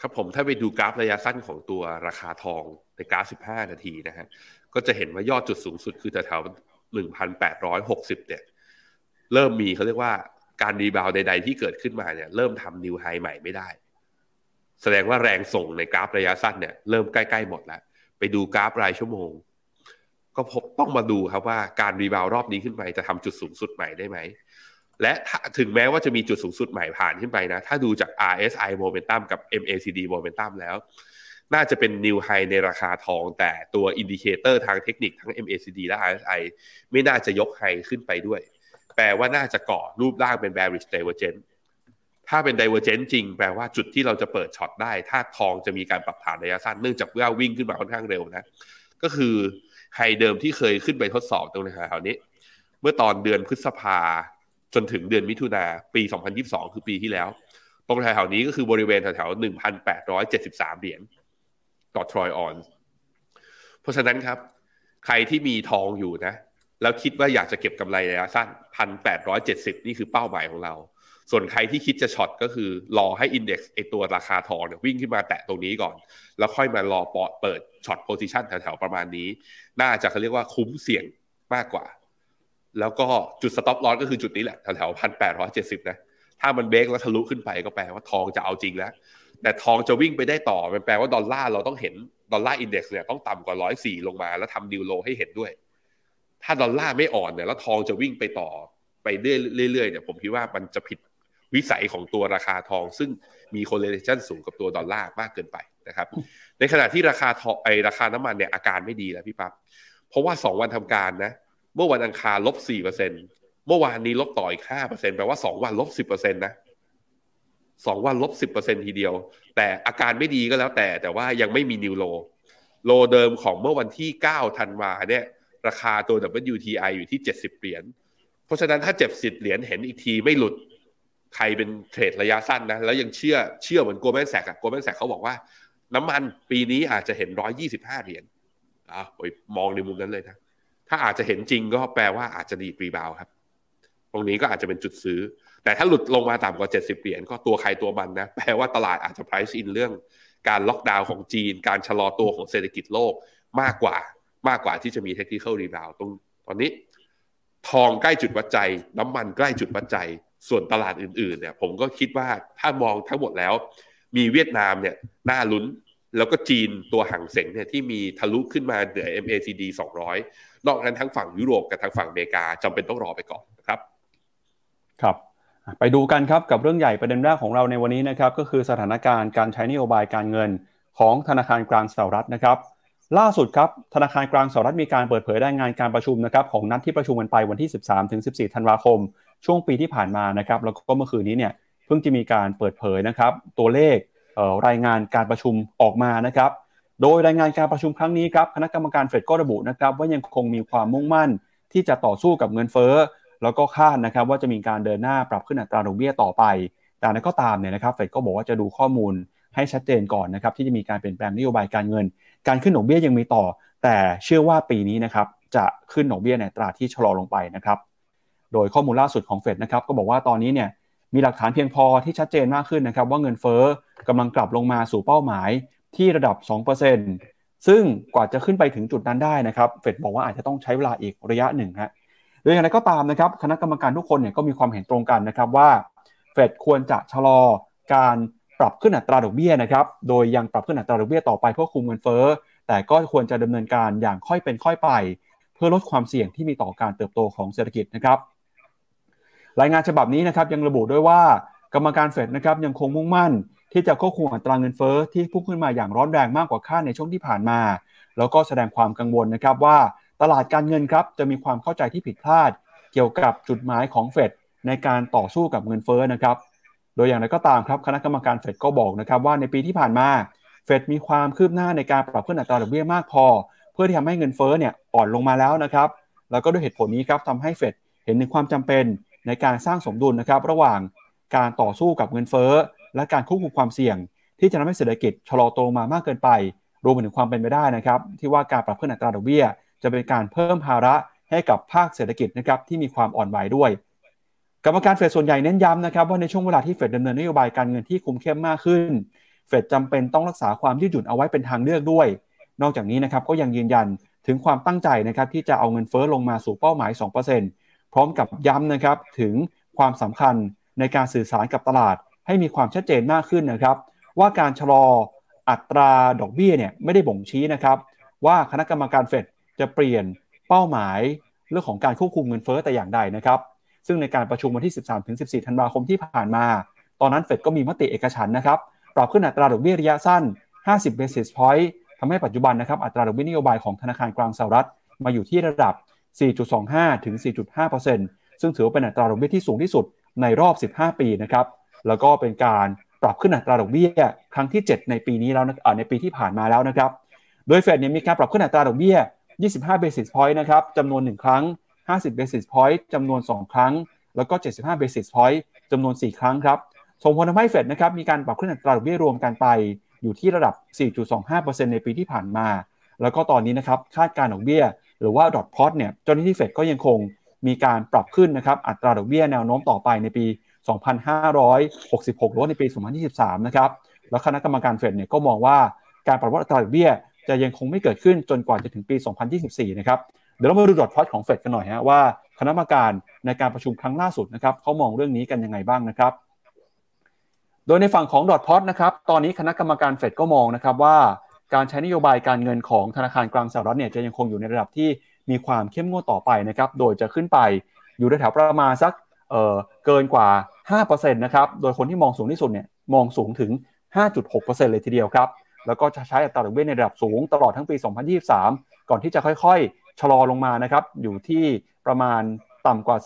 ครับผมถ้าไปดูกราฟระยะสั้นของตัวราคาทองในกราฟ 15 นาทีนะฮะก็จะเห็นว่ายอดจุดสูงสุดคือแถวๆ1,860 เนี่ยเริ่มมีเขาเรียกว่า การ rebound ใด ๆ ที่เกิดขึ้นมาเนี่ยเริ่มทำ new high ใหม่ไม่ได้ แสดงว่าแรงส่งในกราฟระยะสั้นเนี่ยเริ่มใกล้ๆหมดแล้ว ไปดูกราฟรายชั่วโมง ก็พบต้องมาดูครับว่าการ rebound รอบนี้ขึ้นไปจะทำจุดสูงสุดใหม่ได้ไหม และถึงแม้ว่าจะมีจุดสูงสุดใหม่ผ่านขึ้นไปนะ ถ้าดูจาก RSI Momentum กับ MACD Momentum แล้ว น่าจะเป็น New High ในราคาทองแต่ตัว indicator ทางเทคนิคทั้ง MACD และ RSI ไม่น่าจะยก high ขึ้นไปด้วย แปลว่าน่าจะก่อรูปร่างเป็น bearish divergence ถ้าเป็น divergence จริงแปลว่าจุดที่เราจะเปิด short ได้ ถ้าทองจะมีการปรับฐานระยะสั้นเนื่องจากว่าวิ่งขึ้นมาค่อนข้างเร็วนะ ก็คือ high เดิมที่เคยขึ้นไปทดสอบตรงแถวนี้ เมื่อตอนเดือนพฤษภาจนถึงเดือนมิถุนาปี 2022 คือปีที่แล้ว ตรงแถวๆนี้ก็คือบริเวณแถวๆ1,873 เหรียญต่อทรอยออน เพราะฉะนั้นครับ ใครที่มีทองอยู่นะ แล้วคิดว่าอยากจะเก็บกำไรระยะสั้นพันแปดร้อยเจ็ดสิบนี่คือเป้าหมายของเรา ส่วนใครที่คิดจะช็อตก็คือรอให้อินเด็กซ์ไอตัวราคาทองเนี่ยวิ่งขึ้นมาแตะตรงนี้ก่อน แล้วค่อยมารอปอดเปิดshort position แถวๆประมาณนี้ น่าจะเขาเรียกว่าคุ้มเสี่ยงมากกว่า แล้วก็จุด stop loss ก็คือจุดนี้แหละแถวๆพันแปดร้อยเจ็ดสิบนะถ้ามันเบรกแล้วทะลุขึ้นไปก็แปลว่าทองจะเอาจริงแล้ว แต่ทองจะวิ่งไปได้ต่อมันแปลว่าดอลลาร์เราต้องเห็น Dollar Index เนี่ยต้องต่ำกว่าร้อยสี่ลงมา แล้วทำ new low ให้เห็นด้วย ถ้าดอลลาร์ไม่อ่อนเนี่ยแล้วทองจะวิ่งไปต่อไปเรื่อยๆเนี่ยผมคิดว่ามันจะผิดวิสัยของตัวราคาทอง ซึ่งมี correlation สูงกับตัวดอลลาร์มากเกินไปนะครับ ในขณะที่ราคาทองไอราคาน้ำมันเนี่ยอาการไม่ดีแล้วพี่ปั๊บเพราะว่าสองวันทำการนะ เมื่อวันอังคารลบสี่เปอร์เซ็นเมื่อวานนี้ลบต่ออีกห้าเปอร์เซ็นแปลว่าสองวันลบสิบเปอร์เซ็นต์นะสองวันลบสิบเปอร์เซ็นทีเดียว แต่อาการไม่ดีก็แล้วแต่แต่ว่ายังไม่มีนิวโล โลเดิมของเมื่อวันที่เก้าธันวาเนี่ย ราคาตัว WTI อยู่ที่เจ็ดสิบเหรียญ เพราะฉะนั้นถ้าเจ็บสิบเหรียญเห็นอีกทีไม่หลุด ใครเป็นเทรดระยะสั้นนะ แล้วยังเชื่อเชื่อเหมือน Goldman Sachs อะ Goldman Sachs เขาบอกว่า น้ำมันปีนี้อาจจะเห็นร้อยยี่สิบห้าเหรียญอะมองในมุมนั้นเลยนะ ถ้าอาจจะเห็นจริงก็แปลว่าอาจจะดีด rebound ครับ ตรงนี้ก็อาจจะเป็นจุดซื้อ แต่ถ้าหลุดลงมาต่ำกว่า 70 เหรียญก็ตัวใครตัวมันนะ แปลว่าตลาดอาจจะ price in เรื่องการล็อกดาวน์ของจีน การชะลอตัวของเศรษฐกิจโลกมากกว่า มากกว่าที่จะมี technical rebound ตรงตอนนี้ ทองใกล้จุดวัดใจ น้ำมันใกล้จุดวัดใจ ส่วนตลาดอื่นๆเนี่ยผมก็คิดว่าถ้ามองทั้งหมดแล้ว มีเวียดนามเนี่ยน่าลุ้นแล้วก็จีนตัวห่างเสงเนี่ยที่มีทะลุขึ้นมาเหนือ MACD 200 นอกนั้นทั้งฝั่งยุโรปกับทางฝั่งอเมริกาจำเป็นต้องรอไปก่อนนะครับ ครับ ไปดูกันครับกับเรื่องใหญ่ประเด็นแรกของเราในวันนี้นะครับ ก็คือสถานการณ์การใช้นโยบายการเงินของธนาคารกลางสหรัฐนะครับ ล่าสุดครับธนาคารกลางสหรัฐมีการเปิดเผยรายงานการประชุมนะครับของนัดที่ประชุมกันไปวันที่ 13ถึง14 ธันวาคม ช่วงปีที่ผ่านมานะครับแล้วก็เมื่อคืนนี้เนี่ยเพิ่งจะมีการเปิดเผยนะครับตัวเลขรายงานการประชุมออกมานะครับโดยรายงานการประชุมครั้งนี้ครับคณะกรรมการเฟดก็ระบุนะครับว่ายังคงมีความมุ่งมั่นที่จะต่อสู้กับเงินเฟ้อ แล้วก็คาดนะครับว่าจะมีการเดินหน้าปรับขึ้นอัตราดอกเบี้ยต่อไป แต่นั้นก็ตามเนี่ยนะครับเฟดก็บอกว่าจะดูข้อมูลให้ชัดเจนก่อนนะครับที่จะมีการเปลี่ยนแปลงนโยบายการเงิน การขึ้นดอกเบี้ยยังมีต่อ แต่เชื่อว่าปีนี้นะครับจะขึ้นดอกเบี้ยในตราที่ชะลอลงไปนะครับ โดยข้อมูลล่าสุดของเฟดนะครับก็บอกว่าตอนนี้เนี่ยมีหลักฐานเพียงพอที่ชัดเจนมากขึ้นนะครับ ว่าเงินเฟ้อกำลังกลับลงมาสู่เป้าหมายที่ระดับ 2%ซึ่งกว่าจะขึ้นไปถึงจุดนั้นได้นะครับเฟดบอกว่าอาจจะต้องใช้เวลาอีกระยะหนึ่งฮะโดยอย่างไรก็ตามนะครับคณะกรรมการทุกคนเนี่ยก็มีความเห็นตรงกันนะครับว่าเฟดควรจะชะลอการ ปรับขึ้นอัตราดอกเบี้ยนะครับ โดยยังปรับขึ้นอัตราดอกเบี้ยต่อไปเพื่อคุมเงินเฟ้อ แต่ก็ควรจะดำเนินการอย่างค่อยเป็นค่อยไป เพื่อลดความเสี่ยงที่มีต่อการเติบโตของเศรษฐกิจนะครับ รายงานฉบับนี้นะครับยังระบุด้วยว่ากรรมการเฟดนะครับยังคงมุ่งมั่น ที่จะควบคุมอัตราเงินเฟ้อที่พุ่งขึ้นมาอย่างร้อนแรงมากกว่าคาดในช่วงที่ผ่านมา แล้วก็แสดงความกังวลนะครับว่าตลาดการเงินครับจะมีความเข้าใจที่ผิดพลาด เกี่ยวกับจุดหมายของเฟดในการต่อสู้กับเงินเฟ้อนะครับ ดยอย่างไรก็ตามครับคณะกรรมการเฟดก็บอกนะครับว่าในปีที่ผ่านมาเฟดมีความคืบหน้าในการปรับขึ้นอัตราดอกเบี้ยมากพอ เพื่อที่ทำให้เงินเฟ้อเนี่ยอ่อนลงมาแล้วนะครับ แล้วก็ด้วยเหตุผลนี้ครับทำให้เฟดเห็นถึงความจำเป็นในการสร้างสมดุลนะครับระหว่างการต่อสู้กับเงินเฟ้อ และการควบคุมความเสี่ยง ที่จะทำให้เศรษฐกิจชะลอตัวมามากเกินไป รวมไปถึงความเป็นไปได้นะครับ ที่ว่าการปรับขึ้นอัตราดอกเบี้ย จะเป็นการเพิ่มภาระให้กับภาคเศรษฐกิจนะครับที่มีความอ่อนไหวด้วย กรรมการเฟดส่วนใหญ่เน้นย้ำนะครับว่าในช่วงเวลาที่เฟดดำเนินนโยบายการเงินที่คุมเข้มมากขึ้น เฟดจำเป็นต้องรักษาความยืดหยุ่นเอาไว้เป็นทางเลือกด้วย นอกจากนี้นะครับก็ยังยืนยันถึงความตั้งใจนะครับที่จะเอาเงินเฟ้อลงมาสู่เป้าหมาย 2%พร้อมกับย้ำนะครับถึงความสำคัญในการสื่อสารกับตลาด ให้มีความชัดเจนมากขึ้นนะครับ ว่าการชะลออัตราดอกเบี้ยเนี่ยไม่ได้บ่งชี้นะครับ ว่าคณะกรรมการเฟดจะเปลี่ยนเป้าหมายเรื่องของการควบคุมเงินเฟ้อแต่อย่างใดนะครับ ซึ่งในการประชุมวันที่ 13-14 ธันวาคมที่ผ่านมา ตอนนั้นเฟดก็มีมติเอกฉันนะครับ ปรับขึ้นอัตราดอกเบี้ยระยะสั้น 50 basis point ทำให้ปัจจุบันนะครับ อัตราดอกเบี้ยนโยบายของธนาคารกลางสหรัฐ มาอยู่ที่ระดับ 4.25 ถึง 4.5%ซึ่งถือว่าเป็นอัตราดอกเบี้ยที่สูงที่สุดในรอบ 15 ปีนะครับ แล้วก็เป็นการปรับขึ้นอัตราดอกเบี้ยครั้งที่ 7 ในปีนี้แล้วในปีที่ผ่านมาแล้วนะครับ โดยเฟดเนี่ยมีการปรับขึ้นอัตราดอกเบี้ย 25 basis point นะครับจำนวน 1 ครั้ง 50 basis point จำนวน 2 ครั้ง แล้วก็ 75 basis point จำนวน 4 ครั้งครับ ส่งผลทำให้เฟดนะครับมีการปรับขึ้นอัตราดอกเบี้ยรวมกันไป อยู่ที่ระดับ 4.25%ในปีที่ผ่านมา แล้วก็ตอนนี้นะครับคาดการดอกเบี้ย หรือว่าดอทพอตเนี่ยเจ้าหน้าที่เฟดก็ยังคงมีการปรับขึ้นนะครับอัตราดอกเบี้ยแนวโน้มต่อไปในปี 2566หรือในปี 2023 นะครับแล้วคณะกรรมการเฟดเนี่ยก็มองว่าการปรับลดอัตราดอกเบี้ยจะยังคงไม่เกิดขึ้นจนกว่าจะถึงปี 2024 นะครับ เดี๋ยวเรามาดูดอทพลอตของเฟดกันหน่อยฮะว่าคณะกรรมการในการประชุมครั้งล่าสุดนะครับเขามองเรื่องนี้กันยังไงบ้างนะครับ โดยในฝั่งของดอทพลอตนะครับตอนนี้คณะกรรมการเฟดก็มองนะครับว่าการใช้นโยบายการเงินของธนาคารกลางสหรัฐเนี่ยจะยังคงอยู่ในระดับที่มีความเข้มงวดต่อไปนะครับโดยจะขึ้นไปอยู่ในแถวประมาณสักเเกินกว่า 5%นะครับโดยคนที่มองสูงที่สุดเนี่ยมองสูงถึง 5.6%เลยทีเดียวครับแล้วก็จะใช้อัตราดอกเบี้ยในระดับสูงตลอดทั้งปี 2023 ก่อนที่จะค่อยๆ ชะลอลงมานะครับอยู่ที่ประมาณต่ำกว่า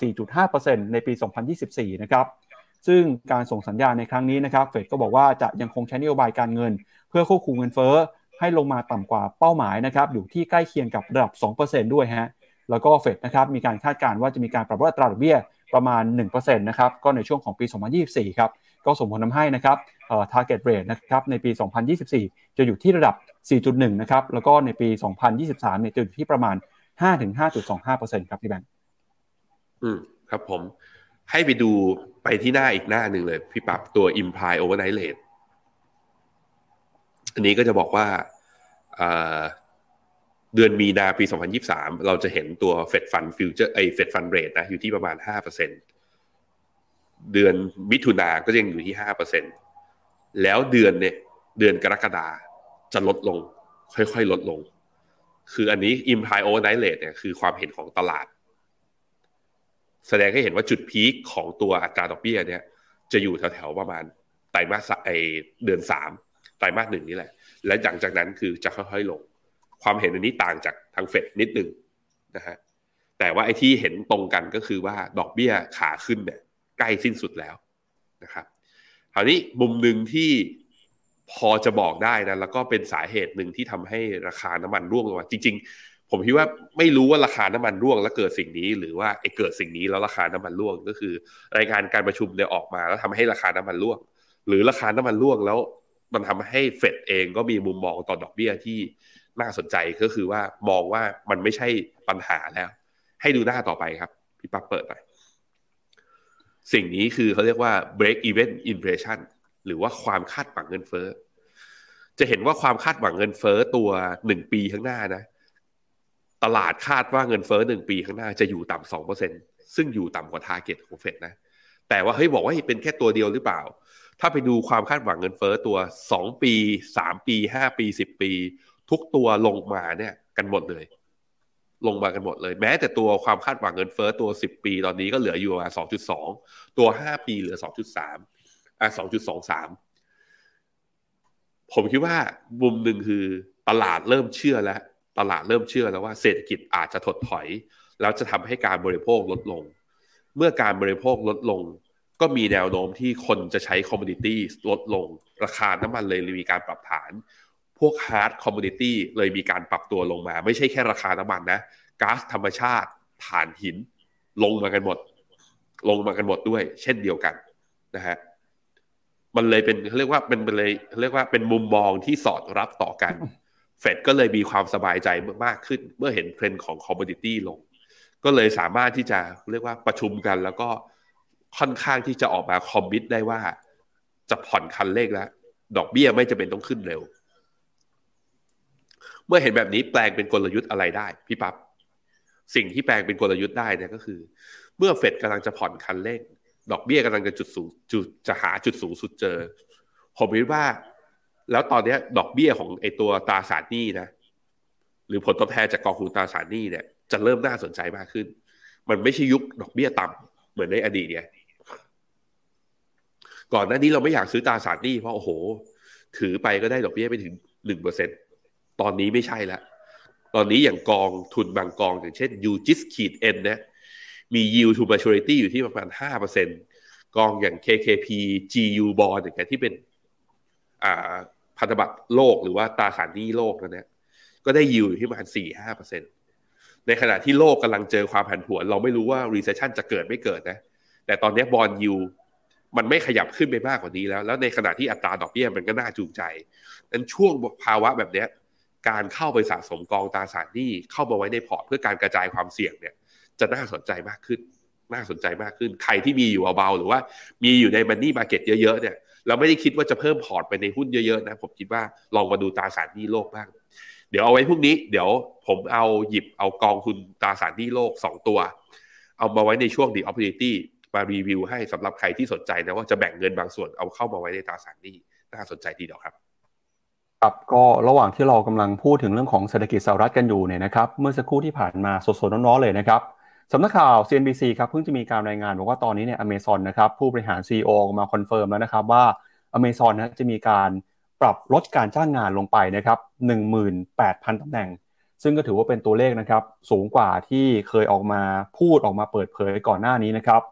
4.5%ในปี 2024 นะครับซึ่งการส่งสัญญาณในครั้งนี้นะครับเฟดก็บอกว่าจะยังคงใช้นโยบายการเงิน เพื่อควบคุมเงินเฟ้อให้ลงมาต่ำกว่าเป้าหมายนะครับอยู่ที่ใกล้เคียงกับระดับ 2%ด้วยฮะแล้วก็เฟดนะครับมีการคาดการณ์ว่าจะมีการปรับลดอัตราดอกเบี้ยประมาณ 1%นะครับก็ในช่วงของปี 2024 ครับก็ส่งผลทำให้นะครับเอ่อ target rate นะครับในปี 2024 จะอยู่ที่ระดับ 4.1 นะครับแล้วก็ในปี 2023 เนี่ยจะอยู่ที่ประมาณ 5-5.25%ครับพี่แบงค์อืมครับผม ให้ไปดูไปที่หน้าอีกหน้าหนึ่งเลย พี่ปรับตัว imply overnight rate อันนี้ก็จะบอกว่าเดือนมีนาปี 2023 เราจะเห็นตัว Fed Fund Future ไอ Fed Fund Rate นะอยู่ที่ประมาณ 5%เดือนมิถุนาก็ยังอยู่ที่ 5%แล้วเดือนเนี่ยเดือนกรกฎาจะลดลง ค่อยๆ ลดลง คืออันนี้ imply overnight rate เนี่ยคือความเห็นของตลาด แสดงให้เห็นว่าจุดพีคของตัวอัตราดอกเบี้ยเนี่ย จะอยู่แถวๆประมาณไตรมาสไอเดือนสามไตรมาสหนึ่งนี่แหละ และหลังจากนั้นคือจะค่อยๆลง ความเห็นอันนี้ต่างจากทางเฟดนิดนึงนะฮะแต่ว่าไอ้ที่เห็นตรงกันก็คือว่าดอกเบี้ยขาขึ้นเนี่ยใกล้สิ้นสุดแล้วนะครับคราวนี้มุมหนึ่งที่ พอจะบอกได้นะแล้วก็เป็นสาเหตุหนึ่งที่ทำให้ราคาน้ำมันร่วงลงมาจริง ๆ ผมคิดว่าไม่รู้ว่าราคาน้ำมันร่วง แล้วเกิดสิ่งนี้ หรือว่าไอ้เกิดสิ่งนี้แล้วราคาน้ำมันร่วงก็คือ รายงานการประชุมเนี่ยออกมา แล้วทำให้ราคาน้ำมันร่วง หรือราคาน้ำมันร่วงแล้ว มันทำให้เฟดเองก็มีมุมมองต่อดอกเบี้ยที่น่าสนใจก็คือว่ามองว่ามันไม่ใช่ปัญหาแล้ว ให้ดูหน้าต่อไปครับพี่ปั๊บเปิดไปสิ่งนี้คือเขาเรียกว่า break even inflation หรือว่าความคาดหวังเงินเฟ้อ จะเห็นว่าความคาดหวังเงินเฟ้อตัวหนึ่งปีข้างหน้านะ ตลาดคาดว่าเงินเฟ้อหนึ่งปีข้างหน้าจะอยู่ต่ำสองเปอร์เซ็นซึ่งอยู่ต่ำกว่าทาร์เก็ตของเฟดนะ แต่ว่าเฮ้ยบอกว่าเป็นแค่ตัวเดียวหรือเปล่า ถ้าไปดูความคาดหวังเงินเฟ้อตัวสองปีสามปีห้าปีสิบปี ทุกตัวลงมาเนี่ย กันหมดเลย ลงมากันหมดเลย แม้แต่ตัวความคาดหวังเงินเฟ้อตัวสิบปี ตอนนี้ก็เหลืออยู่ประมาณสองจุดสองตัวห้าปีเหลือสองจุดสาม อะสองจุดสองสามผมคิดว่ามุมหนึ่งคือตลาดเริ่มเชื่อแล้ว ตลาดเริ่มเชื่อแล้วว่าเศรษฐกิจอาจจะถดถอย แล้วจะทำให้การบริโภคลดลง เมื่อการบริโภคลดลง ก็มีแนวโน้มที่คนจะใช้ commodity ลดลง ราคาน้ำมันเลยมีการปรับฐาน พวก hard commodity เลยมีการปรับตัวลงมา ไม่ใช่แค่ราคาน้ำมันนะก๊าซธรรมชาติถ่านหิน ลงมากันหมด ลงมากันหมดด้วย เช่นเดียวกันนะฮะ มันเลยเป็นเขาเรียกว่าเป็นเลยเรียกว่าเป็นมุมมองที่สอดรับต่อกัน เฟดก็เลยมีความสบายใจมากขึ้น เมื่อเห็นเทรนด์ของ commodity ลง ก็เลยสามารถที่จะเรียกว่าประชุมกันแล้วก็ค่อนข้างที่จะออกมา commit ได้ว่า จะผ่อนคันเร่งแล้ว ดอกเบี้ยไม่จำเป็นต้องขึ้นเร็ว เมื่อเห็นแบบนี้แปลงเป็นกลยุทธ์อะไรได้พี่ปับ๊บสิ่งที่แปลงเป็นกลยุทธ์ได้เนี่ยก็คือ เมื่อเฟดกำลังจะผ่อนคันเร่ง ดอกเบี้ยกำลังจะจุดสูงจุดจะหาจุดสูงสุดเจอ ผมคิดว่า แล้วตอนนี้ดอกเบี้ยของไอตัวตราสารหนี้นะ หรือผลตอบแทนจากกองทุนตราสารหนี้เนี่ย จะเริ่มน่าสนใจมากขึ้น มันไม่ใช่ยุคดอกเบี้ยต่ำเหมือนในอดีตเนี่ยก่อนหน้านี้เราไม่อยากซื้อตราสารหนี้เพราะโอ้โห ถือไปก็ได้ดอกเบี้ยไปถึงหนึ่งเปอร์เซ็นตอนนี้ไม่ใช่แล้วตอนนี้อย่างกองทุนบางกองอย่างเช่นยูจิสขีดเอ็นเนี่ย มี yield to maturity อยู่ที่ประมาณ 5%กองอย่าง KKP GU bond อย่างเงี้ยที่เป็นพันธบัตรโลกหรือว่าตราสารหนี้โลกนั่นเนี่ยก็ได้ yield อยู่ที่ประมาณ 4-5%ในขณะที่โลกกำลังเจอความผันผวน เราไม่รู้ว่า recession จะเกิดไม่เกิดนะ แต่ตอนนี้บอลยูมันไม่ขยับขึ้นไปมากกว่านี้แล้ว แล้วในขณะที่อัตราดอกเบี้ยมันก็น่าจูงใจนั้นช่วงภาวะแบบนี้การเข้าไปสะสมกองตราสารหนี้เข้ามาไว้ในพอร์ตเพื่อการกระจายความเสี่ยงเนี่ย จะน่าสนใจมากขึ้น น่าสนใจมากขึ้น ใครที่มีอยู่เบาๆหรือว่ามีอยู่ในมันนี่มาเก็ตเยอะๆเนี่ยเราไม่ได้คิดว่าจะเพิ่มพอร์ตไปในหุ้นเยอะๆนะผมคิดว่าลองมาดูตราสารหนี้โลกบ้าง เดี๋ยวเอาไว้พรุ่งนี้เดี๋ยวผมเอาหยิบเอากองทุนตราสารหนี้โลก 2 ตัว เอามาไว้ในช่วง The Opportunity มารีวิวให้สำหรับใครที่สนใจนะว่าจะแบ่งเงินบางส่วนเอาเข้ามาไว้ในตราสารหนี้น่าสนใจทีเดียวครับครับก็ระหว่างที่เรากำลังพูดถึงเรื่องของเศรษฐกิจสหรัฐกันอยู่เนี่ยนะครับเมื่อสักครู่ที่ผ่านมาสดๆร้อนๆเลยนะครับ สำนักข่าว CNBC ครับเพิ่งจะมีการรายงานบอกว่าตอนนี้เนี่ยอเมซอนนะครับผู้บริหาร CEO มา confirm แล้วนะครับว่าอเมซอนนะจะมีการปรับลดการจ้างงานลงไปนะครับ18,000ตำแหน่ง ซึ่งก็ถือว่าเป็นตัวเลขนะครับสูงกว่าที่เคยออกมาพูดออกมาเปิดเผยก่อนหน้านี้นะครับ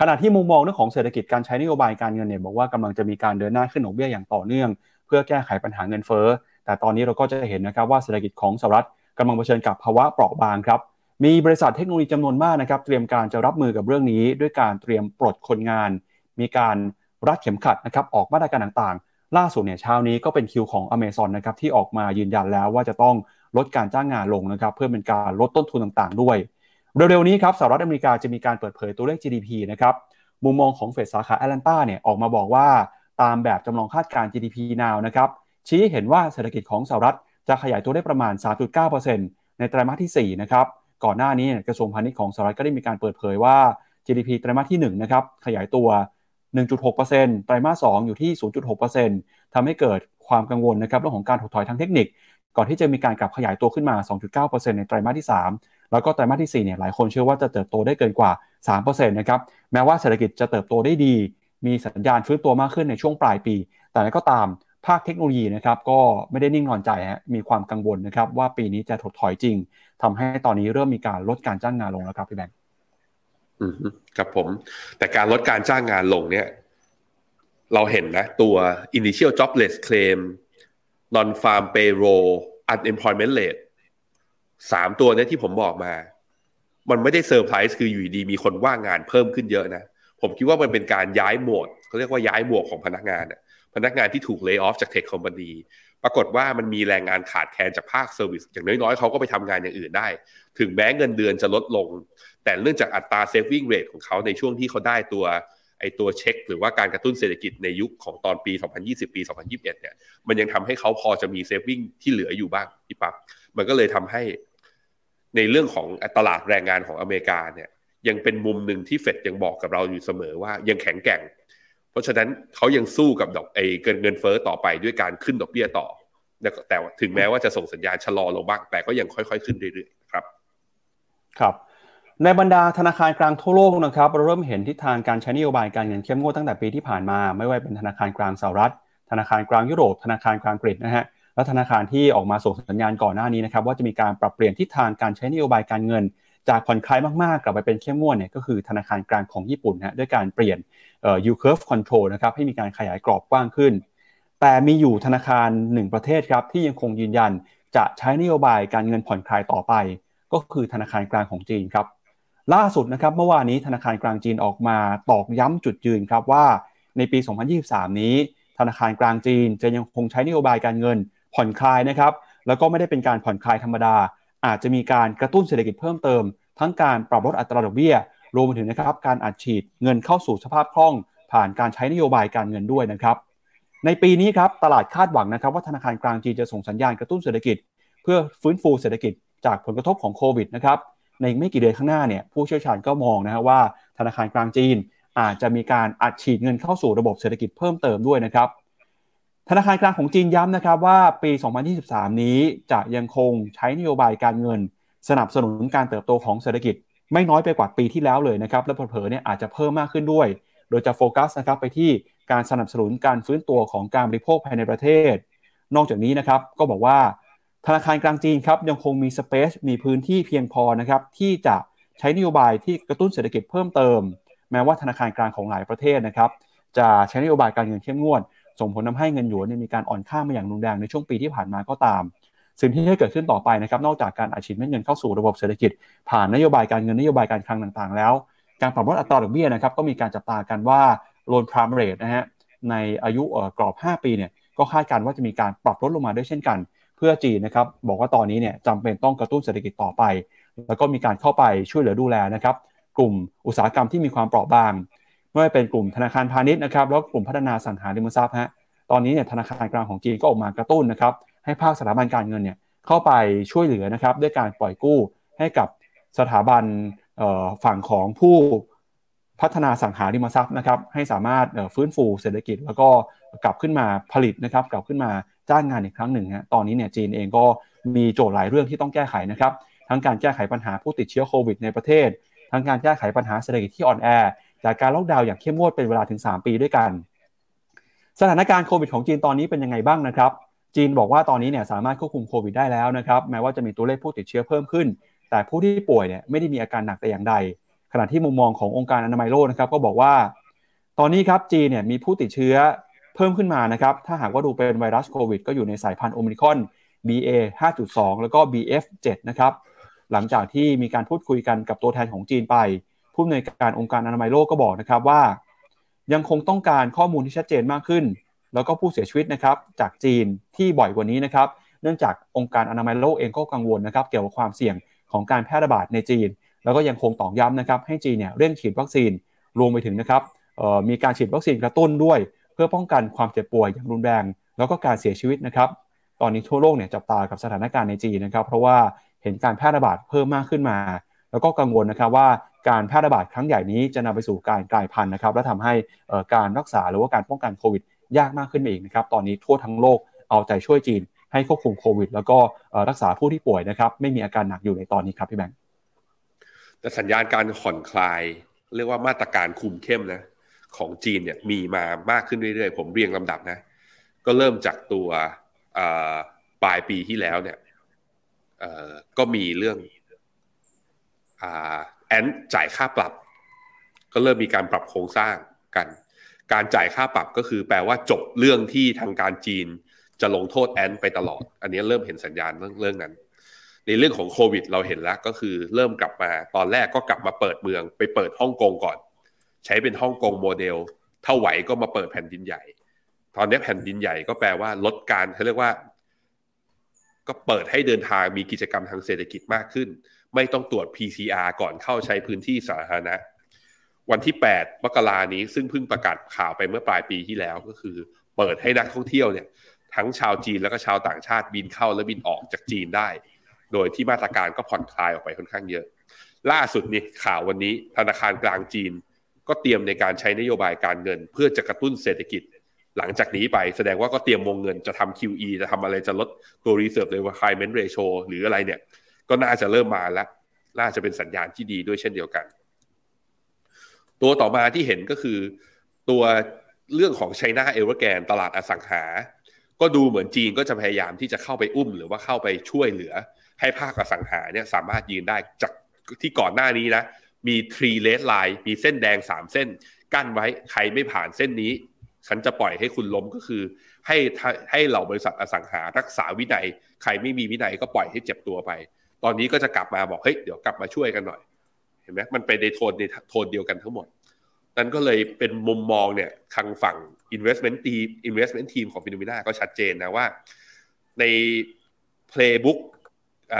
ขณะที่มุมมองเรื่องของเศรษฐกิจการใช้นโยบายการเงินเนี่ยบอกว่ากำลังจะมีการเดินหน้าขึ้นดอกเบี้ยอย่างต่อเนื่อง เพื่อแก้ไขปัญหาเงินเฟ้อแต่ตอนนี้เราก็จะเห็นนะครับว่าเศรษฐกิจของสหรัฐกำลังเผชิญกับภาวะเปราะบางครับ มีบริษัทเทคโนโลยีจำนวนมากนะครับเตรียมการจะรับมือกับเรื่องนี้ ด้วยการเตรียมปลดคนงาน มีการรัดเข็มขัดนะครับออกมาตรการต่างๆ ล่าสุดเนี่ยเช้านี้ก็เป็นคิวของ Amazon นะครับที่ออกมายืนยันแล้วว่าจะต้องลดการจ้างงานลงนะครับเพื่อเป็นการลดต้นทุนต่างๆ ด้วย เร็วๆนี้ครับสหรัฐอเมริกาจะมีการเปิดเผยตัวเลข GDP นะครับมุมมองของเฟดสาขาแอตแลนตาเนี่ยออกมาบอกว่าตามแบบจำลองคาดการ GDP now นะครับชี้เห็นว่าเศรษฐกิจของสหรัฐจะขยายตัวได้ประมาณ 3.9%ในไตรมาสที่4นะครับ ก่อนหน้านี้กระทรวงพาณิชย์ของสหรัฐก็ได้มีการเปิดเผยว่า GDP ไตรมาสที่1นะครับขยายตัว 1.6%ไตรมาส2อยู่ที่ 0.6%ทำให้เกิดความกังวลนะครับเรื่องของการถดถอยทางเทคนิค ก่อนที่จะมีการกลับขยายตัวขึ้นมา 2.9%ในไตรมาสที่ 3 แล้วก็ไตรมาสที่4เนี่ยหลายคนเชื่อว่าจะเติบโตได้เกินกว่า 3%นะครับแม้ว่าเศรษฐกิจจะเติบโตได้ดี มีสัญญาณฟื้นตัวมากขึ้นในช่วงปลายปี แต่ก็ตามภาคเทคโนโลยีนะครับก็ไม่ได้นิ่งนอนใจฮะมีความกังวลนะครับว่าปีนี้จะถดถอยจริง ทำให้ตอนนี้เริ่มมีการลดการจ้างงานลงแล้วครับพี่แบงค์อืมครับผม แต่การลดการจ้างงานลงเนี่ย เราเห็นนะ ตัว initial jobless claim non farm payroll unemployment rate สามตัวนี้ที่ผมบอกมา มันไม่ได้เซอร์ไพรส์คืออยู่ดีมีคนว่างงานเพิ่มขึ้นเยอะนะ ผมคิดว่ามันเป็นการย้ายโหมดเขาเรียกว่าย้ายหมวกของพนักงานพนักงานที่ถูก lay off จาก tech company ปรากฏว่ามันมีแรงงานขาดแคลนจากภาค service อย่างน้อยๆเขาก็ไปทำงานอย่างอื่นได้ ถึงแม้เงินเดือนจะลดลง แต่เนื่องจากอัตรา saving rate ของเขาในช่วงที่เขาได้ตัวไอตัวเช็ค หรือว่าการกระตุ้นเศรษฐกิจในยุคของตอนปี 2020 ปี 2021 เนี่ย มันยังทำให้เขาพอจะมีเซฟวิ่งที่เหลืออยู่บ้างพี่ปั๊บมันก็เลยทำให้ในเรื่องของตลาดแรงงานของอเมริกาเนี่ยยังเป็นมุมหนึ่งที่เฟดยังบอกกับเราอยู่เสมอว่ายังแข็งแกร่ง เพราะฉะนั้นเขายังสู้กับดอกไอ้เงินเงินเฟ้อต่อไปด้วยการขึ้นดอกเบี้ยต่อ แต่ถึงแม้ว่าจะส่งสัญญาณชะลอลงบ้าง แต่ก็ยังค่อยๆ ขึ้นเรื่อยๆครับ ครับ ในบรรดาธนาคารกลางทั่วโลกนะครับเราเริ่มเห็นทิศทางการใช้นโยบายการเงินเข้มงวดตั้งแต่ปีที่ผ่านมา ไม่ว่าเป็นธนาคารกลางสหรัฐ ธนาคารกลางยุโรป ธนาคารกลางอังกนะฮะและธนาคารที่ออกมาส่งสัญญาณก่อนหน้านี้นะครับว่าจะมีการปรับเปลี่ยนทิศทางการใช้นโยบายการเงิน จากผ่อนคลายมากๆ กลับไปเป็นเข้มงวดเนี่ยก็คือธนาคารกลางของญี่ปุ่นนะด้วยการเปลี่ยนเอ่อ yield curve control นะครับให้มีการขยายกรอบกว้างขึ้น แต่มีอยู่ธนาคารหนึ่งประเทศครับที่ยังคงยืนยันจะใช้นโยบายการเงินผ่อนคลายต่อไป ก็คือธนาคารกลางของจีนครับล่าสุดนะครับเมื่อวานนี้ธนาคารกลางจีนออกมาตอกย้ำจุดยืนครับว่าในปี 2023 นี้ ธนาคารกลางจีนจะยังคงใช้นโยบายการเงินผ่อนคลายนะครับแล้วก็ไม่ได้เป็นการผ่อนคลายธรรมดา อาจจะมีการกระตุ้นเศรษฐกิจเพิ่มเติม ทั้งการปรับลดอัตราดอกเบี้ย รวมไปถึงนะครับการอัดฉีดเงินเข้าสู่สภาพคล่อง ผ่านการใช้นโยบายการเงินด้วยนะครับ ในปีนี้ครับตลาดคาดหวังนะครับว่าธนาคารกลางจีนจะส่งสัญญาณกระตุ้นเศรษฐกิจ เพื่อฟื้นฟูเศรษฐกิจจากผลกระทบของโควิดนะครับในไม่กี่เดือนข้างหน้าเนี่ยผู้เชี่ยวชาญก็มองนะฮะว่าธนาคารกลางจีนอาจจะมีการอัดฉีดเงินเข้าสู่ระบบเศรษฐกิจเพิ่มเติมด้วยนะครับ ธนาคารกลางของจีนย้ำนะครับว่าปี 2023 นี้จะยังคงใช้นโยบายการเงิน สนับสนุนการเติบโตของเศรษฐกิจ ไม่น้อยไปกว่าปีที่แล้วเลยนะครับ และเผลอๆเนี่ยอาจจะเพิ่มมากขึ้นด้วย โดยจะโฟกัสนะครับไปที่การสนับสนุนการฟื้นตัวของการบริโภคภายในประเทศ นอกจากนี้นะครับก็บอกว่า ธนาคารกลางจีนครับยังคงมีสเปซมีพื้นที่เพียงพอนะครับที่จะใช้นโยบายที่กระตุ้นเศรษฐกิจเพิ่มเติม แม้ว่าธนาคารกลางของหลายประเทศนะครับจะใช้นโยบายการเงินเข้มงวด ส่งผลทาให้เงินหยวนมีการอ่อนค่ามาอย่างรุนแรงในช่วงปีที่ผ่านมาก็ตาม สิ่งที่จะเกิดขึ้นต่อไปนะครับนอกจากการอัดฉีดเม็ดเงินเข้าสู่ระบบเศรษฐกิจ ผ่านนโยบายการเงินนโยบายการคลังต่างๆ แล้ว การปรับลดอัตราดอกเบี้ยนะครับก็มีการจับตากันว่าโลนพรามเรทนะฮะในอายุกรอบ 5 ปีเนี่ยก็คาดการณ์ว่าจะมีการปรับลดลงมาด้วยเช่นกัน เพื่อจีนนะครับบอกว่าตอนนี้เนี่ยจำเป็นต้องกระตุ้นเศรษฐกิจต่อไป แล้วก็มีการเข้าไปช่วยเหลือดูแลนะครับกลุ่มอุตสาหกรรมที่มีความเปราะบาง ไม่ว่าเป็นกลุ่มธนาคารพาณิชย์นะครับแล้วกลุ่มพัฒนาสังหาริมทรัพย์ฮะตอนนี้เนี่ยธนาคารกลางของจีนก็ออกมากระตุ้นนะครับให้ภาคสถาบันการเงินเนี่ยเข้าไปช่วยเหลือนะครับด้วยการปล่อยกู้ให้กับสถาบันฝั่งของผู้พัฒนาสังหาริมทรัพย์นะครับให้สามารถฟื้นฟูเศรษฐกิจ แล้วก็กลับขึ้นมาผลิตนะครับกลับขึ้นมาจ้างงานอีกครั้งหนึ่งฮะตอนนี้เนี่ยจีนเองก็มีโจทย์หลายเรื่องที่ต้องแก้ไขนะครับทั้งการแก้ไขปัญหาผู้ติดเชื้อโควิดในประเทศ ทั้งการแก้ไขปัญหาเศรษฐกิจที่อ่อนแอ จากการล็อกดาวน์อย่างเข้มงวดเป็นเวลาถึง 3 ปีด้วยกัน สถานการณ์โควิดของจีนตอนนี้เป็นยังไงบ้างนะครับ จีนบอกว่าตอนนี้เนี่ยสามารถควบคุมโควิดได้แล้วนะครับแม้ว่าจะมีตัวเลขผู้ติดเชื้อเพิ่มขึ้น แต่ผู้ที่ป่วยเนี่ยไม่ได้มีอาการหนักแต่อย่างใด ขณะที่มุมมองขององค์การอนามัยโลกนะครับก็บอกว่า ตอนนี้ครับจีนเนี่ยมีผู้ติดเชื้อเพิ่มขึ้นมานะครับถ้าหากว่าดูเป็นไวรัสโควิด ก็อยู่ในสายพันธุ์โอมิครอน BA 5.2 แล้วก็ BF 7 นะครับหลังจากที่มีการพูดคุยกันกับตัวแทนของจีนไป ผู้อำนวยการองค์การอนามัยโลกก็บอกนะครับว่า ยังคงต้องการข้อมูลที่ชัดเจนมากขึ้น แล้วก็ผู้เสียชีวิตนะครับจากจีนที่บ่อยกว่านี้นะครับ เนื่องจากองค์การอนามัยโลกเองก็กังวลนะครับ เกี่ยวกับความเสี่ยงของการแพร่ระบาดในจีน แล้วก็ยังคงตอกย้ำนะครับให้จีนเนี่ยเร่งฉีดวัคซีนรวมไปถึงนะครับมีการฉีดวัคซีนกระตุ้นด้วย เพื่อป้องกันความเจ็บป่วยอย่างรุนแรง แล้วก็การเสียชีวิตนะครับ ตอนนี้ทั่วโลกเนี่ยจับตากับสถานการณ์ในจีนนะครับ เพราะว่าเห็นการแพร่ระบาดเพิ่มมากขึ้นมา แล้วก็กังวลนะครับว่า การแพร่ระบาดครั้งใหญ่นี้จะนำไปสู่การกลายพันธุ์นะครับและทำให้การรักษาหรือว่าการป้องกันโควิดยากมากขึ้นไปอีกนะครับตอนนี้ทั่วทั้งโลกเอาใจช่วยจีน ให้ควบคุมโควิด แล้วก็รักษาผู้ที่ป่วยนะครับไม่มีอาการหนักอยู่ในตอนนี้ครับพี่แบงค์แต่สัญญาณการผ่อนคลาย เรียกว่ามาตรการคุมเข้มนะของจีนเนี่ยมีมามากขึ้นเรื่อยๆ ผมเรียงลำดับนะ ก็เริ่มจากตัวปลายปีที่แล้วเนี่ยก็มีเรื่อง แอนจ่ายค่าปรับ ก็เริ่มมีการปรับโครงสร้างกัน การจ่ายค่าปรับก็คือแปลว่าจบเรื่องที่ทางการจีนจะลงโทษแอนไปตลอด อันนี้เริ่มเห็นสัญญาณเรื่องเรื่องนั้น ในเรื่องของโควิด เราเห็นแล้วก็คือเริ่มกลับมาตอนแรกก็กลับมาเปิดเมือง ไปเปิดฮ่องกงก่อน ใช้เป็นฮ่องกงโมเดลเท่าไหวก็มาเปิดแผ่นดินใหญ่ ตอนนี้แผ่นดินใหญ่ก็แปลว่าลดการเขาเรียกว่า ก็เปิดให้เดินทางมีกิจกรรมทางเศรษฐกิจมากขึ้น ไม่ต้องตรวจ PCR ก่อนเข้าใช้พื้นที่สาธารณะ วันที่ 8 มกรานี้ซึ่งเพิ่งประกาศข่าวไปเมื่อปลายปีที่แล้วก็คือ เปิดให้นักท่องเที่ยวเนี่ย ทั้งชาวจีนแล้วก็ชาวต่างชาติบินเข้าและบินออกจากจีนได้ โดยที่มาตรการก็ผ่อนคลายออกไปค่อนข้างเยอะ ล่าสุดนี่ข่าววันนี้ธนาคารกลางจีน ก็เตรียมในการใช้นโยบายการเงิน เพื่อจะกระตุ้นเศรษฐกิจหลังจากนี้ไปแสดงว่าก็เตรียมวงเงินจะทำ QE จะทำอะไรจะลดตัว reserve requirement ratio หรืออะไรเนี่ย ก็น่าจะเริ่มมาแล้ว น่าจะเป็นสัญญาณที่ดีด้วยเช่นเดียวกัน ตัวต่อมาที่เห็นก็คือ ตัวเรื่องของ China Evergrande ตลาดอสังหา ก็ดูเหมือนจีนก็จะพยายามที่จะเข้าไปอุ้ม หรือว่าเข้าไปช่วยเหลือ ให้ภาคอสังหาเนี่ยสามารถยืนได้จากที่ก่อนหน้านี้นะมี Three Red Lines มีเส้นแดงสามเส้น กั้นไว้ใครไม่ผ่านเส้นนี้ ฉันจะปล่อยให้คุณล้มก็คือ ให้ให้เหล่าบริษัทอสังหารักษาวินัย ใครไม่มีวินัยก็ปล่อยให้เจ็บตัวไป ตอนนี้ก็จะกลับมาบอกเฮ้ยเดี๋ยวกลับมาช่วยกันหน่อย เห็นไหมมันไปในโทนในโทนเดียวกันทั้งหมด นั่นก็เลยเป็นมุมมองเนี่ยทางฝั่ง investment team investment team ของฟิโนเมนาก็ชัดเจนนะว่า ใน playbook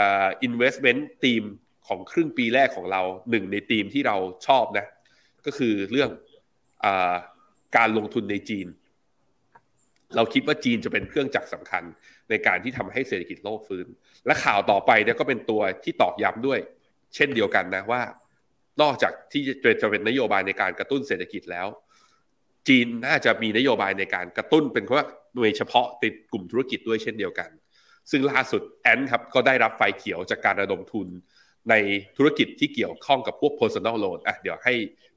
uh, investment team ของครึ่งปีแรกของเราหนึ่งในธีมที่เราชอบนะ ก็คือเรื่องอการลงทุนในจีน เราคิดว่าจีนจะเป็นเครื่องจักรสำคัญ ในการที่ทำให้เศรษฐกิจโลกฟื้น และข่าวต่อไปเนี่ยก็เป็นตัวที่ตอกย้ำด้วย เช่นเดียวกันนะว่า นอกจากที่จะเป็นนโยบายในการกระตุ้นเศรษฐกิจแล้ว จีนน่าจะมีนโยบายในการกระตุ้นเป็นเพราะว่าโดยเฉพาะติดกลุ่มธุรกิจด้วยเช่นเดียวกัน ซึ่งล่าสุดแอนครับก็ได้รับไฟเขียวจากการระดมทุนในธุรกิจที่เกี่ยวข้องกับพวก personal loan อะเดี๋ยวให้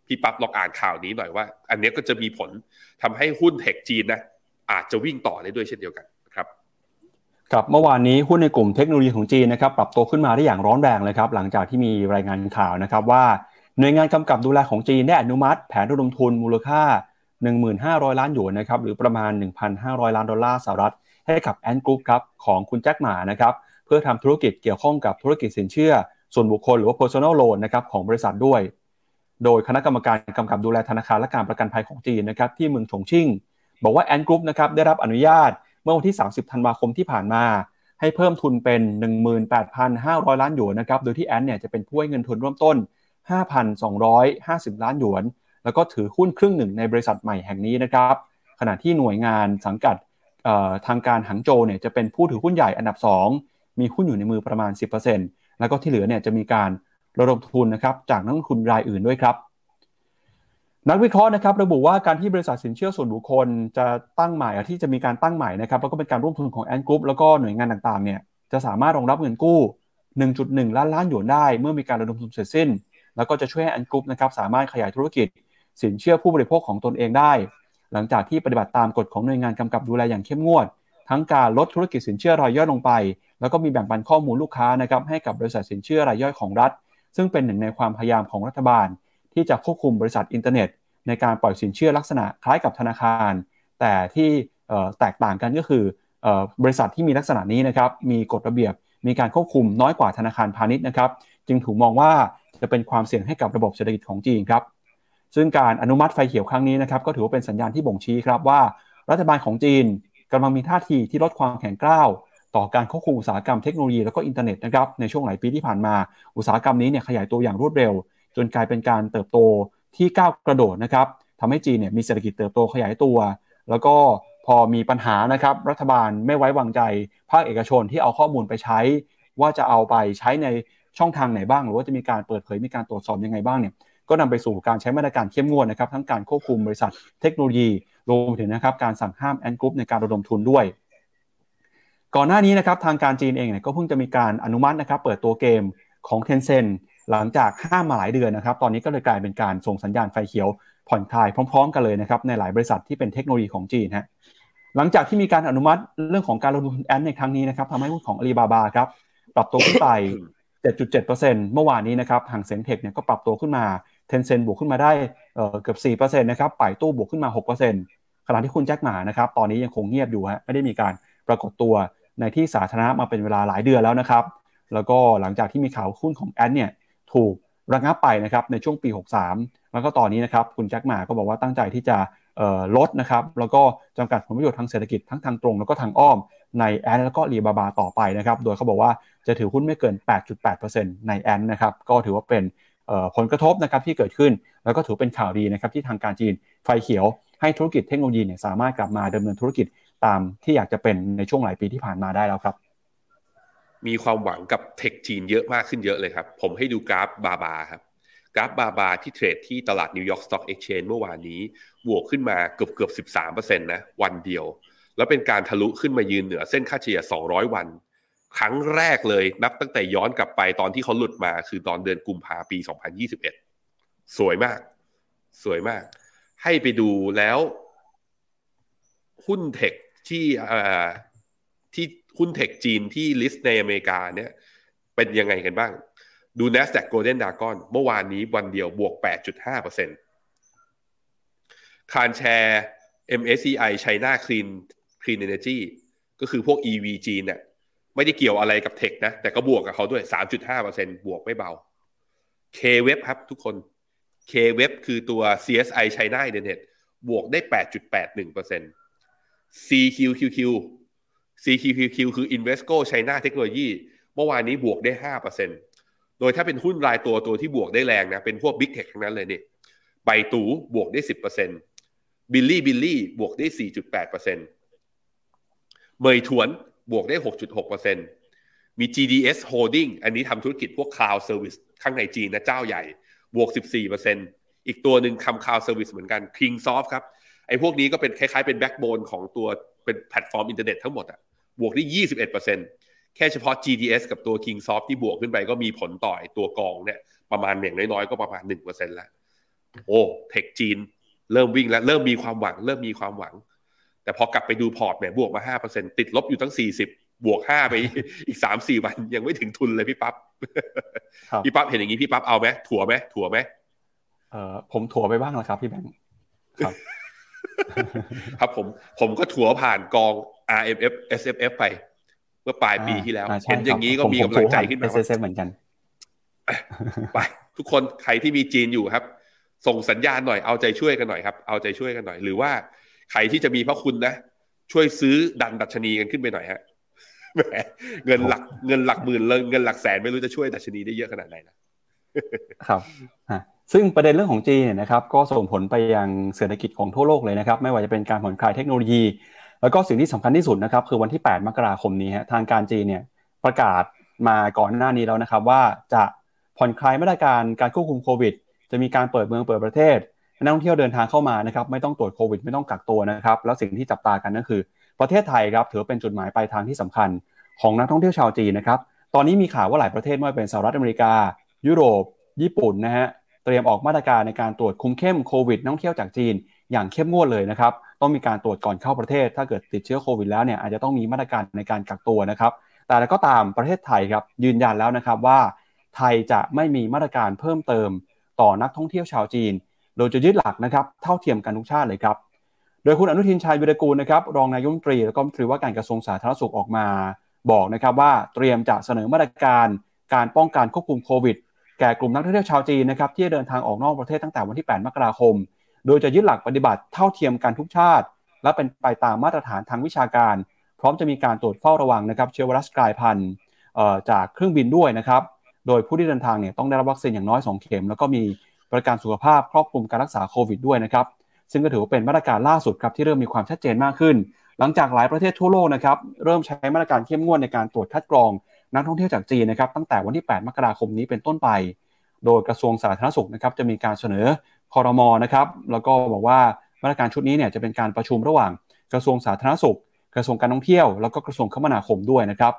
พี่ปั๊บลองอ่านข่าวนี้หน่อยว่า อันนี้ก็จะมีผลทำให้หุ้นเทคจีนนะอาจจะวิ่งต่อได้ด้วยเช่นเดียวกัน ครับเมื่อวานนี้หุ้นในกลุ่มเทคโนโลยีของจีนนะครับปรับตัวขึ้นมาได้อย่างร้อนแรงเลยครับหลังจากที่มีรายงานข่าวนะครับว่าหน่วยงานกำกับดูแลของจีนได้อนุมัติ แผนระดมทุนมูลค่า 1,500 ล้านหยวนนะครับหรือประมาณ 1,500 ล้านดอลลาร์สหรัฐ ให้กับ Ant Group ครับของคุณแจ็คหม่านะครับเพื่อทำธุรกิจเกี่ยวข้องกับธุรกิจสินเชื่อ ส่วนบุคคลหรือว่า personal loan นะครับของบริษัทด้วย โดยคณะกรรมการกำกับดูแลธนาคารและการประกันภัยของจีนนะครับที่เมืองฉงชิ่ง บอกว่า Ant Group นะครับได้รับอนุญาต เมื่อวันที่ 30 ธันวาคมที่ผ่านมา ให้เพิ่มทุนเป็น 18,500 ล้านหยวนนะครับ โดยที่ Ant เนี่ยจะเป็นผู้ให้เงินทุนเริ่มต้น 5,250 ล้านหยวน แล้วก็ถือหุ้นครึ่งหนึ่งในบริษัทใหม่แห่งนี้นะครับ ขณะที่หน่วยงานสังกัดทางการหังโจเนี่ยจะเป็นผู้ถือหุ้นใหญ่อันดับ 2 มีหุ้นอยู่ในมือประมาณ 10%แล้วก็ที่เหลือเนี่ยจะมีการระดมทุนนะครับจากนักลงทุนรายอื่นด้วยครับ นักวิเคราะห์นะครับระบุว่าการที่บริษัทสินเชื่อส่วนบุคคลจะตั้งใหม่ที่จะมีการตั้งใหม่นะครับแล้วก็เป็นการร่วมทุนของแอนกรุ๊ปแล้วก็หน่วยงานต่างๆเนี่ยจะสามารถรองรับเงินกู้ 1.1 ล้านล้านหยวนได้ เมื่อมีการระดมทุนเสร็จสิ้น แล้วก็จะช่วยให้ Ant Group นะครับสามารถขยายธุรกิจ สินเชื่อผู้บริโภคของตนเองได้ หลังจากที่ปฏิบัติตามกฎของหน่วยงานกำกับดูแลอย่างเข้มงวด ทั้งการลดธุรกิจสินเชื่อรายย่อยลงไป แล้วก็มีแบ่งปันข้อมูลลูกค้านะครับให้กับบริษัทสินเชื่อรายย่อยของรัฐ ซึ่งเป็นหนึ่งในความพยายามของรัฐบาล ที่จะควบคุมบริษัทอินเทอร์เน็ต ในการปล่อยสินเชื่อลักษณะคล้ายกับธนาคาร แต่ที่แตกต่างกันก็คือบริษัทที่มีลักษณะนี้นะครับมีกฎระเบียบมีการควบคุมน้อยกว่าธนาคารพาณิชย์นะครับ จึงถูกมองว่าจะเป็นความเสี่ยงให้กับระบบเศรษฐกิจของจีนครับ ซึ่งการอนุมัติไฟเขียวครั้งนี้นะครับ ก็ถือว่าเป็นสัญญาณที่บ่งชี้ครับว่า รัฐบาลของจีนกำลังมีท่าทีที่ลดความแข็งกร้าวต่อการควบคุมอุตสาหกรรมเทคโนโลยีแล้วก็อินเทอร์เน็ตนะครับในช่วงหลายปีที่ผ่านมาอุตสาหกรรมนี้เนี่ยขยายตัวอย่างรวดเร็ว จนกลายเป็นการเติบโตที่ก้าวกระโดดนะครับทำให้จีนเนี่ยมีเศรษฐกิจเติบโตขยายตัว แล้วก็พอมีปัญหานะครับรัฐบาลไม่ไว้วางใจ ภาคเอกชนที่เอาข้อมูลไปใช้ ว่าจะเอาไปใช้ในช่องทางไหนบ้าง หรือว่าจะมีการเปิดเผยมีการตรวจสอบยังไงบ้างเนี่ยก็นำไปสู่การใช้มาตรการเข้มงวดนะครับทั้งการควบคุมบริษัทเทคโนโลยีรวมถึงนะครับการสั่งห้ามแอนกรุ๊ปในการระดมทุนด้วย ก่อนหน้านี้นะครับทางการจีนเองเนี่ยก็เพิ่งจะมีการอนุมัตินะครับเปิดตัวเกมของ Tencent หลังจากห้ามมาหลายเดือนนะครับ ตอนนี้ก็เลยกลายเป็นการส่งสัญญาณไฟเขียวผ่อนคลายพร้อม ๆ กันเลยนะครับในหลายบริษัทที่เป็นเทคโนโลยีของจีนฮะหลังจากที่มีการอนุมัติเรื่องของการลงทุนแอนในครั้งนี้นะครับทำให้หุ้นของอาลีบาบาครับปรับตัวขึ้นไป 7.7%เมื่อวานนี้นะครับห่างเซ็งเทคเนี่ยก็ปรับตัวขึ้นมาเทนเซ็นบวกขึ้นมาได้เกือบ4%นะครับป่ายตู้บวกขึ้นมา 6%ขณะที่คุณแจ็คหมานะครับตอนนี้ยังคงเงียบอยู่ฮะไม่ได้มีการปรากฏตัวในที่สาธารณะมาเป็นเวลาหลายเดือนแล้วนะครับ แล้วก็หลังจากที่มีข่าวหุ้นของแอนเนี่ย ถูกระงับไปนะครับในช่วงปี 63 แล้วก็ตอนนี้นะครับคุณแจ็คหมาก็บอกว่าตั้งใจที่จะลดนะครับแล้วก็จำกัดผลประโยชน์ทางเศรษฐกิจทั้งทางตรง แล้วก็ทางอ้อมในแอนแล้วก็รีบาบาต่อไปนะครับโดยเขาบอกว่าจะถือหุ้นไม่เกิน 8.8%ในแอนนะครับก็ถือว่าเป็นผลกระทบนะครับที่เกิดขึ้น แล้วก็ถือเป็นข่าวดีนะครับที่ทางการจีนไฟเขียวให้ธุรกิจเทคโนโลยีเนี่ยสามารถกลับมาดำเนินธุรกิจตามที่อยากจะเป็นในช่วงหลายปีที่ผ่านมาได้แล้วครับ มีความหวังกับ tech จีนเยอะมากขึ้นเยอะเลยครับ ผมให้ดูกราฟ BABA ครับ กราฟ BABA ที่เทรดที่ตลาด New York Stock Exchange เมื่อวานนี้ บวกขึ้นมาเกือบเกือบสิบสามเปอร์เซ็นต์นะวันเดียว แล้วเป็นการทะลุขึ้นมายืนเหนือเส้นค่าเฉลี่ยสองร้อยวัน ครั้งแรกเลยนับตั้งแต่ย้อนกลับไปตอนที่เขาหลุดมาคือตอนเดือนกุมภาปี 2021 สวยมาก สวยมาก ให้ไปดูแล้วหุ้นเทคที่ที่ หุ้นเทคจีนที่ลิสต์ในอเมริกาเนี่ยเป็นยังไงกันบ้าง ดู NASDAQ Golden Dragon เมื่อวานนี้วันเดียวบวก 8.5%คารแชร์ MSCI China Clean Clean Energy ก็คือพวก EV จีนเนี่ยไม่ได้เกี่ยวอะไรกับเทคนะ แต่ก็บวกกับเขาด้วย 3.5%บวกไม่เบา K-Web ครับทุกคน KWEB คือตัว CSI China Internet บวกได้ 8.81% CQQQ CQQQ คือ Invesco China Technology เมื่อวานนี้บวกได้ 5%โดยถ้าเป็นหุ้นรายตัวตัวที่บวกได้แรงนะ เป็นพวก Big Tech ทั้งนั้นเลยนี่ Baidu บวกได้ 10% Bilibili บวกได้ 4.8% Meituan บวกได้ 6.6%มี GDS Holding อันนี้ทำธุรกิจพวก Cloud Service ข้างในจีนนะเจ้าใหญ่ บวก 14%อีกตัวหนึ่งทำ Cloud Service เหมือนกัน Kingsoft ครับ ไอ้พวกนี้ก็เป็นคล้ายๆเป็น backbone ของตัวเป็นแพลตฟอร์มอินเทอร์เน็ตทั้งหมดอะบวกได้21%แค่เฉพาะ GDS กับตัว Kingsoft ที่บวกขึ้นไปก็มีผลต่อตัวกองเนี่ยประมาณอย่างน้อยๆ ก็ประมาณ1%แล้วโอ้เทคจีน เริ่มวิ่งแล้ว เริ่มมีความหวัง เริ่มมีความหวัง แต่พอกลับไปดูพอร์ตเนี่ยบวกมา5%ติดลบอยู่ทั้ง40บวก5ไปอีก3-4วันยังไม่ถึงทุนเลยพี่ปับ๊บพี่ปั๊บเห็นอย่างนี้พี่ปั๊บเอาไหมถั่วไหมถั่วไหมเออผมถั่วไปบ้างแล้วครับพี่แบงค์ครับ ครับผมผมก็ถัวผ่านกอง RMF SFF ไปเมื่อปลายปีที่แล้วเห็นอย่างนี้ก็มีกำลังใจขึ้นมาเหมือนกันไปทุกคนใครที่มีจีนอยู่ครับ ส่งสัญญาณหน่อยเอาใจช่วยกันหน่อยครับ เอาใจช่วยกันหน่อย หรือว่าใครที่จะมีพระคุณนะ ช่วยซื้อดันดัชนีกันขึ้นไปหน่อยฮะแหมเงินหลักเงินหลักหมื่นเงินหลักแสนไม่รู้จะช่วยดัชนีได้เยอะขนาดไหนนะครับ ซึ่งประเด็นเรื่องของจีนเนี่ยนะครับก็ส่งผลไปยังเศรษฐกิจของทั่วโลกเลยนะครับไม่ว่าจะเป็นการผ่อนคลายเทคโนโลยี แล้วก็สิ่งที่สำคัญที่สุดนะครับคือวันที่ 8 มกราคมนี้ฮะทางการจีนเนี่ยประกาศมาก่อนหน้านี้แล้วนะครับว่าจะผ่อนคลายมาตรการการควบคุมโควิด จะมีการเปิดเมืองเปิดประเทศนักท่องเที่ยวเดินทางเข้ามานะครับไม่ต้องตรวจโควิด ไม่ต้องกักตัวนะครับแล้วสิ่งที่จับตากันก็คือ ประเทศไทยครับถือเป็นจุดหมายปลายทางที่สำคัญ ของนักท่องเที่ยวชาวจีนนะครับตอนนี้มีข่าวว่าหลายประเทศไม่ว่าเป็นสหรัฐอเมริกา ยุโรป ญี่ปุ่นนะฮะ เตรียมออกมาตรการในการตรวจคุมเข้มโควิดนักท่องเที่ยวจากจีน อย่างเข้มงวดเลยนะครับ ต้องมีการตรวจก่อนเข้าประเทศ ถ้าเกิดติดเชื้อโควิดแล้วเนี่ยอาจจะต้องมีมาตรการในการกักตัวนะครับ แต่แล้วก็ตามประเทศไทยครับยืนยันแล้วนะครับว่า ไทยจะไม่มีมาตรการเพิ่มเติม ต่อนักท่องเที่ยวชาวจีน โดยจะยึดหลักนะครับเท่าเทียมกันทุกชาติเลยครับโดยคุณอนุทินชาญวิรกูลนะครับรองนายกรัฐมนตรีแล้วก็รัฐมตรีว่าการกระทรวงสาธารณสุขออกมา บอกนะครับว่าเตรียมจะเสนอมาตรการการป้องกันควบคุมโควิด แก่กลุ่มนักท่องเที่ยวชาวจีนนะครับที่เดินทางออกนอกประเทศตั้งแต่วันที่ 8 มกราคม โดยจะยึดหลักปฏิบัติเท่าเทียมกันทุกชาติ และเป็นไปตามมาตรฐานทางวิชาการ พร้อมจะมีการตรวจเฝ้าระวังนะครับเชื้อไวรัสกลายพันธุ์จากเครื่องบินด้วยนะครับ โดยผู้ที่เดินทางเนี่ยต้องได้รับวัคซีนอย่างน้อย 2 เข็ม แล้วก็มีบริการสุขภาพครอบคลุมการรักษาโควิดด้วยนะครับ ซึ่งก็ถือว่าเป็นมาตรการล่าสุดครับที่เริ่มมีความชัดเจนมากขึ้น หลังจากหลายประเทศทั่วโลกนะครับเริ่มใช้มาตรการเข้มงวดในการตรวจคัดกรอง นักท่องเที่ยวจากจีนนะครับตั้งแต่วันที่ 8 มกราคมนี้เป็นต้นไป โดยกระทรวงสาธารณสุขนะครับจะมีการเสนอคอรมอนะครับแล้วก็บอกว่ามาตรการชุดนี้เนี่ยจะเป็นการประชุมระหว่างกระทรวงสาธารณสุข กระทรวงการท่องเที่ยว แล้วก็กระทรวงคมนาคมด้วยนะครับ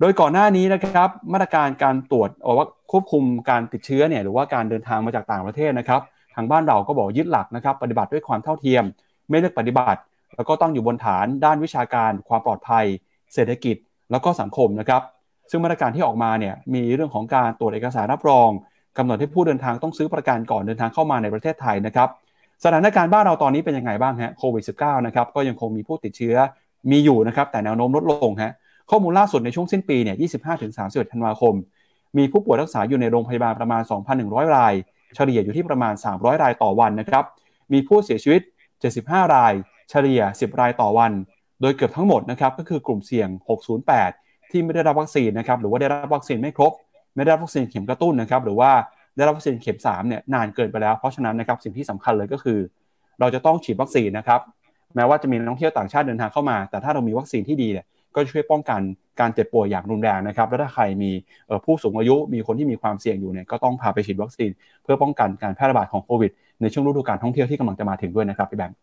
โดยก่อนหน้านี้นะครับมาตรการการตรวจว่าควบคุมการติดเชื้อเนี่ยหรือว่าการเดินทางมาจากต่างประเทศนะครับ ทางบ้านเราก็บอกยึดหลักนะครับ ปฏิบัติด้วยความเท่าเทียม ไม่เลือกปฏิบัติ แล้วก็ต้องอยู่บนฐานด้านวิชาการ ความปลอดภัย เศรษฐกิจ แล้วก็สังคมนะครับ ซึ่งมาตรการที่ออกมาเนี่ยมีเรื่องของการตรวจเอกสารรับรองกำหนดให้ผู้เดินทางต้องซื้อประกันก่อนเดินทางเข้ามาในประเทศไทยนะครับสถานการณ์บ้านเราตอนนี้เป็นยังไงบ้างฮะโควิด -19 นะครับก็ยังคงมีผู้ติดเชื้อมีอยู่นะครับแต่แนวโน้มลดลงฮะข้อมูลล่าสุดในช่วงสิ้นปีเนี่ย 25-31 ธันวาคม มีผู้ป่วยรักษาอยู่ในโรงพยาบาลประมาณ 2,100 ราย เฉลี่ยอยู่ที่ประมาณ 300 รายต่อวันนะครับ มีผู้เสียชีวิต 75 ราย เฉลี่ย 10 รายต่อวัน โดยเกือบทั้งหมดนะครับก็คือกลุ่มเสี่ยง 608 ที่ไม่ได้รับวัคซีนนะครับหรือว่าได้รับวัคซีนไม่ครบ ไม่ได้รับวัคซีนเข็มกระตุ้นนะครับหรือว่าได้รับวัคซีนเข็ม3เนี่ยนานเกินไปแล้วเพราะฉะนั้นนะครับสิ่งที่สำคัญเลยก็คือ เราจะต้องฉีดวัคซีนนะครับแม้ว่าจะมีนักท่องเที่ยวต่างชาติเดินทางเข้ามา แต่ถ้าเรามีวัคซีนที่ดีเนี่ยก็ช่วยป้องกันการเจ็บป่วยอย่างรุนแรงนะครับ และถ้าใครมีผู้สูงอายุ มีคนที่มีความเสี่ยงอยู่เนี่ยก็ต้องพาไปฉีดวัคซีน เพื่อป้องกันการแพร่ระบาดของโควิด ในช่วงฤดูการท่องเที่ยวที่กำลังจะมาถึงด้วยนะครับพี่แบงค์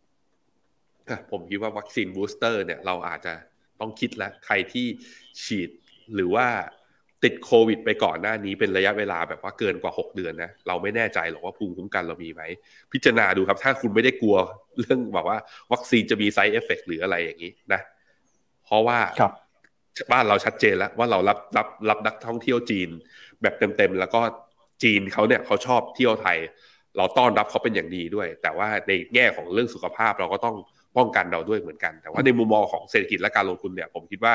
ผมคิดว่าวัคซีนบูสเตอร์เนี่ยเราอาจจะต้องคิดแล้วใครที่ฉีดหรือว่าติดโควิด ไปก่อนหน้านี้เป็นระยะเวลาแบบว่าเกินกว่า 6 เดือนนะเราไม่แน่ใจหรอกว่าภูมิคุ้มกันเรามีไหม พิจารณาดูครับ ถ้าคุณไม่ได้กลัวเรื่องแบบว่า วัคซีนจะมีไซเอฟเฟกหรืออะไรอย่างนี้นะ เพราะว่าบ้านเราชัดเจนแล้วว่าเรารับรับรับนักท่องเที่ยวจีน แบบเต็มๆแล้วก็จีนเขาเนี่ยเขาชอบเที่ยวไทย เราต้อนรับเขาเป็นอย่างดีด้วย แต่ว่าในแง่ของเรื่องสุขภาพเราก็ต้อง ป้องกันเราด้วยเหมือนกัน แต่ว่าในมุมมองของเศรษฐกิจและการลงทุนเนี่ย ผมคิดว่า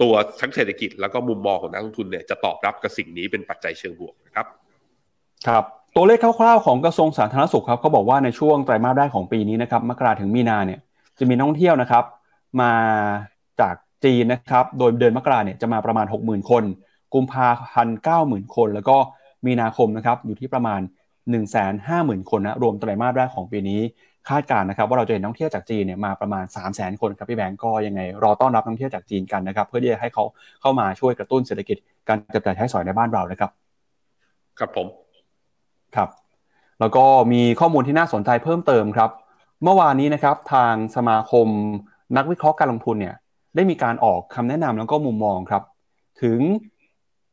ตัวทั้งเศรษฐกิจแล้วก็มุมมองของนักลงทุนเนี่ยจะตอบรับกับสิ่งนี้เป็นปัจจัยเชิงบวกนะครับ ครับตัวเลขคร่าวๆของกระทรวงสาธารณสุขครับเขาบอกว่าในช่วงไตรมาสแรกของปีนี้นะครับมกราถึงมีนาเนี่ยจะมีนักท่องเที่ยวนะครับ มาจากจีนนะครับโดยเดือนมกราเนี่ยจะมาประมาณ 60,000 คน กุมภาพันธ์90,000 คน แล้วก็มีนาคมนะครับอยู่ที่ประมาณ 150,000 คนนะรวมไตรมาสแรกของปีนี้ คาดการณ์นะครับว่าเราจะเห็นนักท่องเที่ยวจากจีนเนี่ยมาประมาณ 3 0 0 0 0 0 คนครับพี่แบงก์ก็ยังไงรอต้อนรับนักท่องเที่ยวจากจีนกันนะครับ เพื่อที่จะให้เขาเข้ามาช่วยกระตุ้นเศรษฐกิจการจับจ่ายใช้สอยในบ้านเรานะครับ ครับผมครับ แล้วก็มีข้อมูลที่น่าสนใจเพิ่มเติมครับ เมื่อวานนี้นะครับทางสมาคมนักวิเคราะห์การลงทุนเนี่ยได้มีการออกคำแนะนำแล้วก็มุมมองครับ ถึง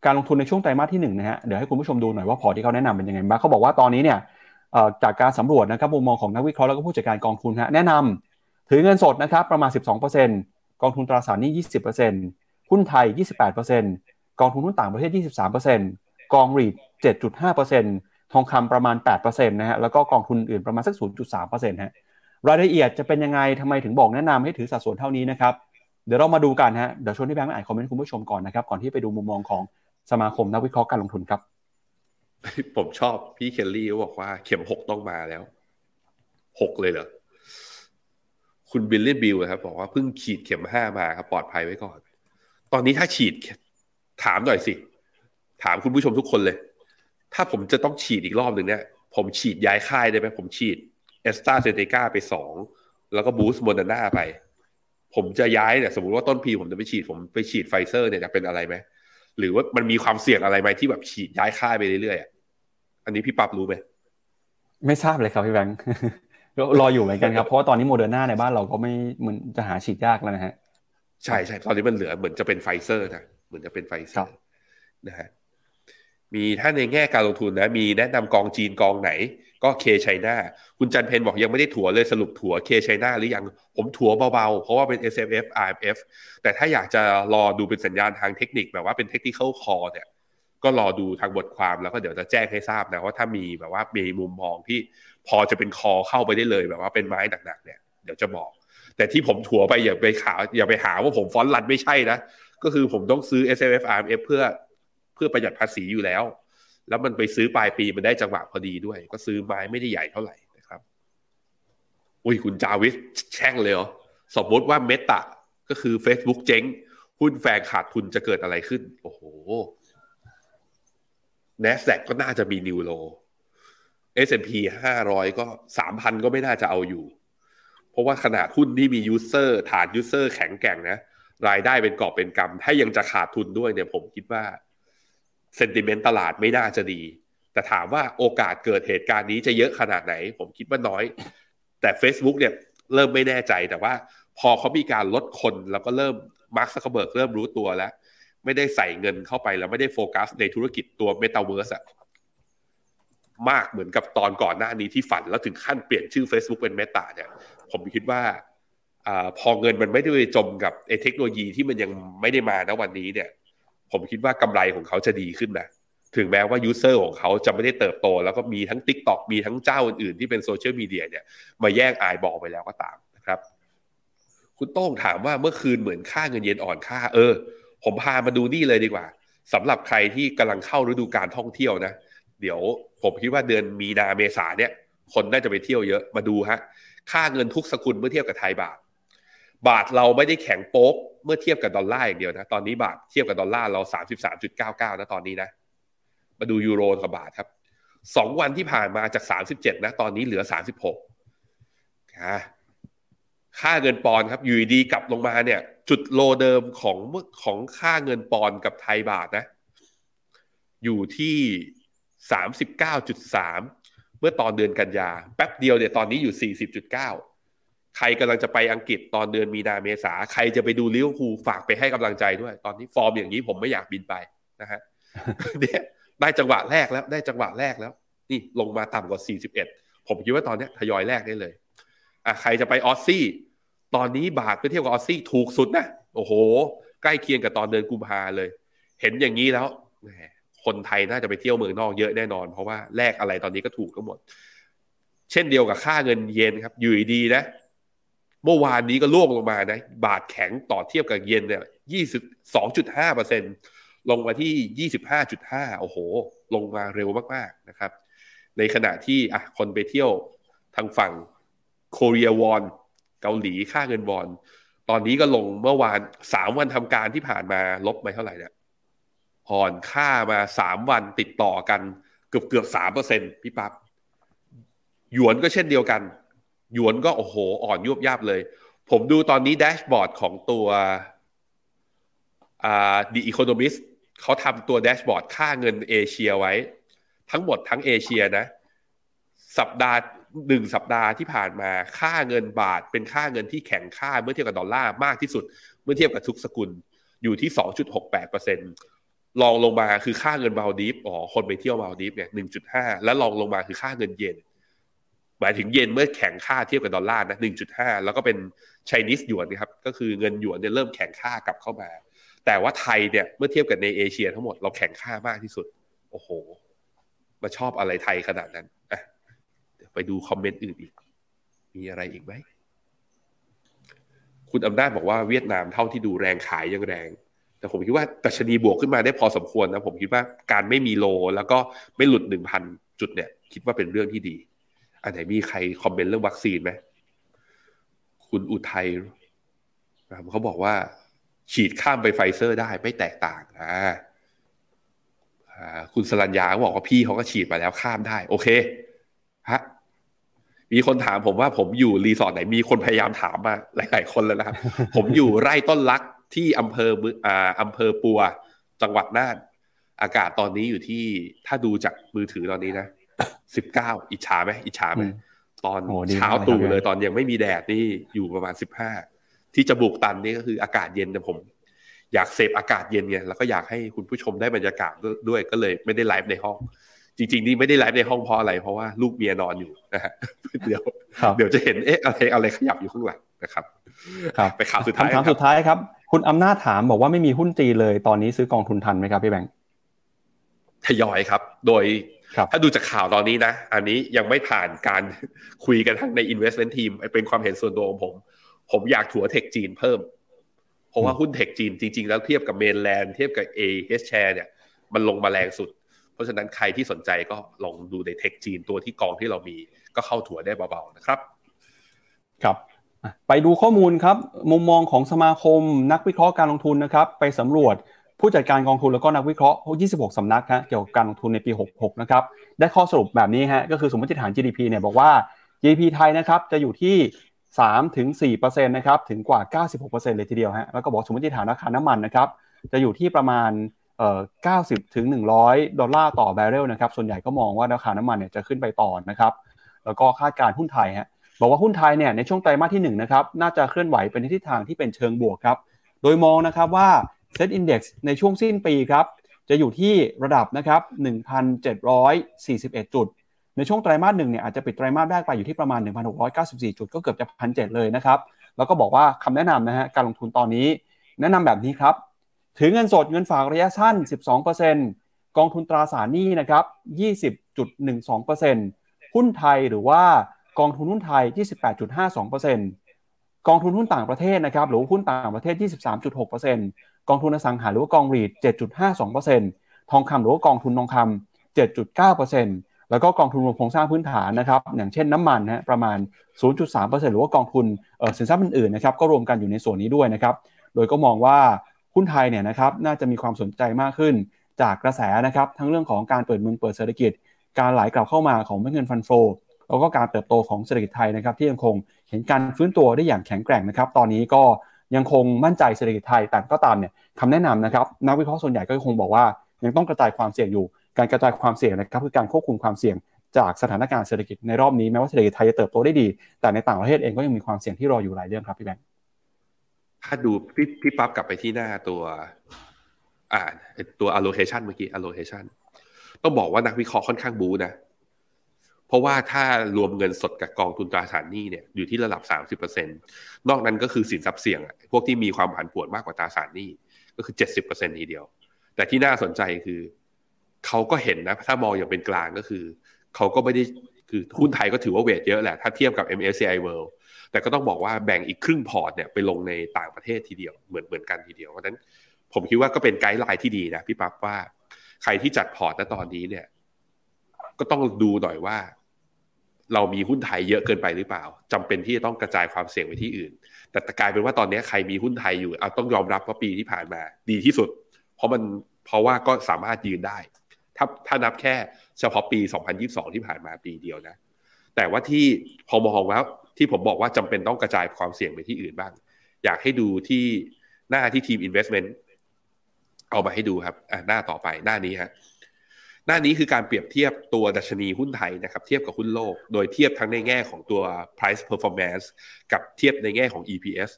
การลงทุนในช่วงไตรมาสที่1นะฮะเดี๋ยวให้คุณผู้ชมดูหน่อยว่าพอที่เขาแนะนำเป็นยังไงบ้างเขาบอกว่าตอนนี้เนี่ย จากการสำรวจนะครับมุมมองของนักวิเคราะห์แล้วก็ผู้จัดการกองทุนฮะแนะนำถือเงินสดนะครับประมาณ 12%กองทุนตราสารหนี้20%หุ้นไทย 28%กองทุนหุ้นต่างประเทศ 23%กองรีด7.5%ทองคำประมาณ8%นะฮะแล้วก็กองทุนอื่นประมาณสัก 0.3%ฮะรายละเอียดจะเป็นยังไงทำไมถึงบอกแนะนำให้ถือสัดส่วนเท่านี้นะครับเดี๋ยวเรามาดูกันฮะเดี๋ยวชวนที่แบงค์อ่านคอมเมนต์คุณผู้ชมก่อนนะครับก่อนที่ไปดูมุมมองของสมาคมนักวิเคราะห์การลงทุนครับ ผมชอบพี่เคลลี่บอกว่าเข็มหกต้องมาแล้วหกเลยเหรอคุณบิลลี่บิลครับ บอกว่าเพิ่งขีดเข็มห้ามาครับปลอดภัยไว้ก่อน ตอนนี้ถ้าฉีด ถามหน่อยสิ ถามคุณผู้ชมทุกคนเลย ถ้าผมจะต้องฉีดอีกรอบหนึ่งเนี่ย ผมฉีดย้ายค่ายได้ไหมผมฉีดแอสตร้าเซนเนก้าไปสองแล้วก็ boost โมเดอร์นาไป ผมจะย้ายเนี่ยสมมติว่าต้นปีผมจะไปฉีดผมไปฉีดไฟเซอร์เนี่ยจะเป็นอะไรไหม หรือว่ามันมีความเสี่ยงอะไรไหมที่แบบฉีดย้ายค่ายไปเรื่อยๆอันนี้พี่ปั๊บรู้ไหมไม่ทราบเลยครับพี่แบงค์รออยู่เหมือนกันครับเพราะว่าตอนนี้โมเดอร์นาในบ้านเราก็ไม่เหมือนจะหาฉีดยากแล้วนะฮะใช่ใช่ตอนนี้มันเหลือเหมือนจะเป็นไฟเซอร์นะเหมือนจะเป็นไฟเซอร์นะฮะมีถ้าในแง่การลงทุนนะ มีแนะนำกองจีนกองไหน ก็เคชัยนาคุณจันเพนบอกยังไม่ได้ถั่วเลยสรุปถั่วเคชัยนาหรือยังผมถั่วเบาๆ เพราะว่าเป็น S F F R M F แต่ถ้าอยากจะรอดูเป็นสัญญาณทางเทคนิคแบบว่าเป็นเทคนิคคอเนี่ยก็รอดูทางบทความแล้วก็เดี๋ยวจะแจ้งให้ทราบนะว่าถ้ามีแบบว่ามีมุมมองที่พอจะเป็นคอเข้าไปได้เลยแบบว่าเป็นไม้หนักๆเนี่ยเดี๋ยวจะบอก แต่ที่ผมถัวไปอย่าไปขาอย่าไปหาว่าผมฟอนต์รันไม่ใช่นะ ก็คือผมต้องซื้อ S F F R M F เพื่อเพื่อประหยัดภาษีอยู่แล้ว แล้วมันไปซื้อปลายปีมันได้จังหวะพอดีด้วย ก็ซื้อไม้ไม่ได้ใหญ่เท่าไหร่นะครับ อุ้ยคุณจาวิสแช่งเลยเหรอ สมมติว่าเมตาก็คือ Facebook เจ๊ง หุ้นแฟงขาดทุนจะเกิดอะไรขึ้น โอ้โห n a s d a q ก็น่าจะมีนิวโล S&P 500 ก็ 3,000 ก็ไม่น่าจะเอาอยู่ เพราะว่าขนาดหุ้นที่มี user ฐาน user แข็งแกร่งนะ รายได้เป็นกอบเป็นกำถ้ายังจะขาดทุนด้วยเนี่ยผมคิดว่า sentiment ตลาดไม่น่าจะดี แต่ถามว่าโอกาสเกิดเหตุการณ์นี้จะเยอะขนาดไหน ผมคิดว่าน้อย แต่ Facebook เนี่ยเริ่มไม่แน่ใจแต่ว่าพอเขามีการลดคนแล้วก็เริ่มมาร์คซักเบิร์กเริ่มรู้ตัวแล้ว ไม่ได้ใส่เงินเข้าไปแล้วไม่ได้โฟกัสในธุรกิจตัวเมตาเวิร์สอะมากเหมือนกับตอนก่อนหน้านี้ที่ฝันแล้วถึงขั้นเปลี่ยนชื่อ Facebook เป็นเมตาเนี่ย ผมคิดว่าอพอเงินมันไม่ได้จมกับเทคโนโลยีที่มันยังไม่ได้มาณวันนี้เนี่ย ผมคิดว่ากำไรของเขาจะดีขึ้นนะถึงแม้ว่ายูเซอร์ของเขาจะไม่ได้เติบโต แล้วก็มีทั้ง Tik t o อกมีทั้งเจ้าอื่นๆที่เป็นโซเชียลมีเดียเนี่ยมาแย่งอายบอกไปแล้วก็ตามนะครับ คุณโต้งถามว่าเมื่อคืนเหมือนค่าเงินเยนอ่อนค่า เออ ผมพามาดูนี่เลยดีกว่าสำหรับใครที่กำลังเข้าฤดูการท่องเที่ยวนะ เดี๋ยวผมคิดว่าเดือนมีนาเมษาเนี่ย คนน่าจะไปเที่ยวเยอะมาดูฮะค่าเงินทุกสกุลเมื่อเทียบกับไทยบาท บาทเราไม่ได้แข็งโป๊กเมื่อเทียบกับดอลลาร์อย่างเดียวนะ ตอนนี้บาทเทียบกับดอลลาร์เราสามสิบสามจุดเก้าเก้านะตอนนี้นะ มาดูยูโรกับบาทครับสองวันที่ผ่านมาจากสามสิบเจ็ดนะ ตอนนี้เหลือสามสิบหกค่าเงินปอนด์ครับอยู่ดีกลับลงมาเนี่ย จุดโลเดิมของของค่าเงินปอนกับไทยบาทนะ อยู่ที่สามสิบเก้าจุดสามเมื่อตอนเดือนกันยา แป๊บเดียวเนี่ยตอนนี้อยู่สี่สิบจุดเก้า ใครกำลังจะไปอังกฤษตอนเดือนมีนาเมษาใครจะไปดูลิเวอร์พูลฝากไปให้กำลังใจด้วย ตอนนี้ฟอร์มอย่างนี้ผมไม่อยากบินไปนะฮะเนี่ยได้จังหวะแรกแล้วได้จังหวะแรกแล้ว นี่ลงมาต่ำกว่า 41 ผมคิดว่าตอนนี้ทยอยแรกได้เลยอะใครจะไปออสซี่ ตอนนี้บาทไปเที่ยวกับออสซี่ถูกสุดนะโอ้โห ใกล้เคียงกับตอนเดือนกุมภาเลย เห็นอย่างนี้แล้วคนไทยน่าจะไปเที่ยวเมืองนอกเยอะแน่นอน เพราะว่าแลกอะไรตอนนี้ก็ถูกทั้งหมด เช่นเดียวกับค่าเงินเยนครับ อยู่ดีนะ เมื่อวานนี้ก็ล่วงลงมานะ บาทแข็งต่อเทียบกับเยนเนี่ยยี่สิบสองจุดห้าเปอร์เซ็นลงมาที่ยี่สิบห้าจุดห้าโอ้โห ลงมาเร็วมากๆนะครับ ในขณะที่อะคนไปเที่ยวทางฝั่งโคเรียวอนเกาหลีค่าเงินวอน ตอนนี้ก็ลงเมื่อวานสามวันทำการที่ผ่านมาลบไปเท่าไหร่เนี่ยอ่อนค่ามาสามวันติดต่อกันเกือบเกือบสามเปอร์เซ็นพี่ปับ๊บหยวนก็เช่นเดียวกัน หยวนก็โอ้โห อ่อนยุบยับเลย ผมดูตอนนี้แดชบอร์ดของตัวอ่า The Economist เขาทำตัว dashboard ค่าเงินเอเชียไว้ ทั้งหมดทั้งเอเชียนะ สัปดาห์หนึ่งสัปดาห์ที่ผ่านมาค่าเงินบาทเป็นค่าเงินที่แข็งค่าเมื่อเทียบกับดอลลาร์มากที่สุด เมื่อเทียบกับทุกสกุลอยู่ที่ 2.68%รองลงมาคือค่าเงินมัลดีฟส์อ๋อคนไปเที่ยวมัลดีฟส์เนี่ย1.5 แล้วรองลงมาคือค่าเงินเยน หมายถึงเยนเมื่อแข็งค่าเทียบกับดอลลาร์นะ 1.5 แล้วก็เป็น Chinese หยวนนะครับ ก็คือเงินหยวนเนี่ยเริ่มแข็งค่ากลับเข้ามา แต่ว่าไทยเนี่ยเมื่อเทียบกับในเอเชียทั้งหมดเราแข่งค่ามากที่สุด โอ้โห มาชอบอะไรไทยขนาดนั้นอะไปดูคอมเมนต์อื่นอีก มีอะไรอีกไหม คุณอำนาจบอกว่าเวียดนามเท่าที่ดูแรงขายยังแรง แต่ผมคิดว่าตัชนีบวกขึ้นมาได้พอสมควรนะ ผมคิดว่าการไม่มีโล แล้วก็ไม่หลุดหนึ่งพันจุดเนี่ย คิดว่าเป็นเรื่องที่ดี อันไหนมีใครคอมเมนต์เรื่องวัคซีนไหมคุณอุทัยเขาบอกว่า ฉีดข้ามไปไฟเซอร์ได้ไม่แตกต่างอ่าคุณสรัญญาบอกว่าพี่เขาก็ฉีดมาแล้วข้ามได้ โอเคฮะมีคนถามผมว่าผมอยู่รีสอร์ทไหนมีคนพยายามถามมาหลาย ๆ คนแล้วนะครับ ผมอยู่ไร่ต้นรักที่อำเภออ่าอำเภอปัว จังหวัดน่าน อากาศตอนนี้อยู่ที่ถ้าดูจากมือถือตอนนี้นะ สิบเก้าอิจฉาไหมอิจฉาไหมตอนเช้าตรู่เลยตอนยังไม่มีแดดนี่อยู่ประมาณสิบห้าที่จะบุกตันนี่ก็คืออากาศเย็นแต่ผม อยากเสพอากาศเย็นไงแล้วก็อยากให้คุณผู้ชมได้บรรยากาศด้วยก็เลยไม่ได้ไลฟ์ในห้อง จริง ๆ นี่ไม่ได้ไลฟ์ในห้องเพราะอะไรเพราะว่าลูกเมียนอนอยู่นะฮะเดี๋ยวเดี๋ยวจะเห็นเอ๊ะอะไรอะไรขยับอยู่ข้างหลังนะครับครับไปข่าวสุดท้ายคำถามสุดท้ายครับ คุณอำนาจถามบอกว่าไม่มีหุ้นจีเลย ตอนนี้ซื้อกองทุนทันไหมครับพี่แบงค์ทยอยครับ โดย ถ้าดูจากข่าวตอนนี้นะ อันนี้ยังไม่ผ่านการคุยกันทั้งใน investment team เป็นความเห็นส่วนตัวของผม ผมอยากถัวเทคจีนเพิ่ม เพราะว่าหุ้นเทคจีนจริง ๆ แล้วเทียบกับ mainland เทียบกับ A H share เนี่ย มันลงมาแรงสุด เพราะฉะนั้นใครที่สนใจก็ลองดูในเทคจีนตัวที่กองที่เรามี ก็เข้าถัวได้เบาๆนะครับ ครับไปดูข้อมูลครับ มุมมองของสมาคมนักวิเคราะห์การลงทุนนะครับ ไปสำรวจ ผู้จัดการกองทุนแล้วก็นักวิเคราะห์ 26 สำนักฮะเกี่ยวกับการลงทุนในปี 66 นะครับ ได้ข้อสรุปแบบนี้ฮะ ก็คือสมมติฐาน GDP เนี่ยบอกว่า GDP ไทยนะครับจะอยู่ที่3ถึง4%นะครับถึงกว่า 96%เลยทีเดียวฮะ แล้วก็บอกสมมติฐานราคาน้ำมันนะครับจะอยู่ที่ประมาณเอ่อ90 ถึง 100 ดอลลาร์ต่อแบเรลนะครับ ส่วนใหญ่ก็มองว่าราคาน้ำมันเนี่ยจะขึ้นไปต่อนะครับ แล้วก็คาดการหุ้นไทยฮะบอกว่าหุ้นไทยเนี่ยในช่วงไตรมาสที่1นะครับน่าจะเคลื่อนไหวเป็นทิศทางที่เป็นเชิงบวกครับ โดยมองนะครับว่า เซ็ตอินดี x ในช่วงสิ้นปีครับ จะอยู่ที่ระดับนะครับ1,741 จุด ในช่วงไตรมาสหนึ่งเนี่ยอาจจะปิดไตรมาสแรกไปอยู่ที่ประมาณ 1,694 จุด ก็เกือบจะพันเเลยนะครับ แล้วก็บอกว่าคำแนะนำนะฮะการลงทุนตอนนี้ แนะนำแบบนี้ครับ ถือเงินสดเงินฝากระยะสั้น 12%กองทุนตราสารหนี้นะครับ20.12%หุ้นไทยหรือว่ากองทุนหุ้นไทย 28.52%กองทุนหุ้นต่างประเทศนะครับหรือหุ้นต่างประเทศ 23.6% กองทุนอสังหาหรือว่ากองรีด7.52%ทองคำหรือว่ากองทุนทองคำ7.9%แล้วก็กองทุนรวมโครงสร้างพื้นฐานนะครับอย่างเช่นน้ำมันนะประมาณ 0.3%หรือว่ากองทุนสินทรัพย์อื่นๆนะครับก็รวมกันอยู่ในส่วนนี้ด้วยนะครับโดยก็มองว่าหุ้นไทยเนี่ยนะครับน่าจะมีความสนใจมากขึ้นจากกระแสนะครับทั้งเรื่องของการเปิดเมืองเปิดเศรษฐกิจ การไหลกลับเข้ามาของเงินฟันโฟแล้วก็การเติบโตของเศรษฐกิจไทยนะครับที่ยังคงเห็นการฟื้นตัวได้อย่างแข็งแกร่งนะครับ ตอนนี้ก็ ยังคงมั่นใจเศรษฐกิจไทยแต่ก็ตามเนี่ยคำแนะนำนะครับนักวิเคราะห์ส่วนใหญ่ก็คงบอกว่า ยังต้องกระจายความเสี่ยงอยู่ การกระจายความเสี่ยงนะครับคือการควบคุมความเสี่ยงจากสถานการณ์เศรษฐกิจในรอบนี้แม้ว่าเศรษฐกิจไทยจะเติบโตได้ดี แต่ในต่างประเทศเองก็ยังมีความเสี่ยงที่รออยู่หลายเรื่องครับพี่แบงค์ถ้าดูพี่พี่ปั๊บกลับไปที่หน้าตัวอ่าตัว allocation เมื่อกี้ allocation ต้องบอกว่านักวิเคราะห์ค่อนข้างบูนะ เพราะว่าถ้ารวมเงินสดกับกองทุนตราสารหนี้เนี่ยอยู่ที่ระดับ 30%นอกนั้นก็คือสินทรัพย์เสี่ยง พวกที่มีความผันผวนมากกว่าตราสารหนี้ก็คือ 70%ทีเดียว แต่ที่น่าสนใจคือเขาก็เห็นนะ ถ้ามองอย่างเป็นกลางก็คือ เขาก็ไม่ได้คือหุ้นไทยก็ถือว่าเวทเยอะแหละ ถ้าเทียบกับ MSCI World แต่ก็ต้องบอกว่าแบ่งอีกครึ่งพอร์ตเนี่ยไปลงในต่างประเทศทีเดียวเหมือนเหมือนกันทีเดียวเพราะฉะนั้นผมคิดว่าก็เป็น guideline ที่ดีนะพี่ปั๊บว่าใครที่จัดพอร์ตณตอนนี้เนี่ย ก็ต้องดูหน่อยว่า เรามีหุ้นไทยเยอะเกินไปหรือเปล่าจำเป็นที่จะต้องกระจายความเสี่ยงไปที่อื่น แต่กลายเป็นว่าตอนนี้ใครมีหุ้นไทยอยู่เอาต้องยอมรับว่าปีที่ผ่านมา ดีที่สุด เพราะมันเพราะว่าก็สามารถยืนได้ ถ้าถ้านับแค่เฉพาะปี 2022 ที่ผ่านมาปีเดียวนะ แต่ว่าที่พอมองแล้วที่ผมบอกว่าจำเป็นต้องกระจายความเสี่ยงไปที่อื่นบ้าง อยากให้ดูที่หน้าที่ทีม investment เอามาให้ดูครับหน้าต่อไปหน้านี้ฮะ หน้านี้คือการเปรียบเทียบตัวดัชนีหุ้นไทยนะครับเทียบกับหุ้นโลก โดยเทียบทั้งในแง่ของตัว price performance กับเทียบในแง่ของ EPS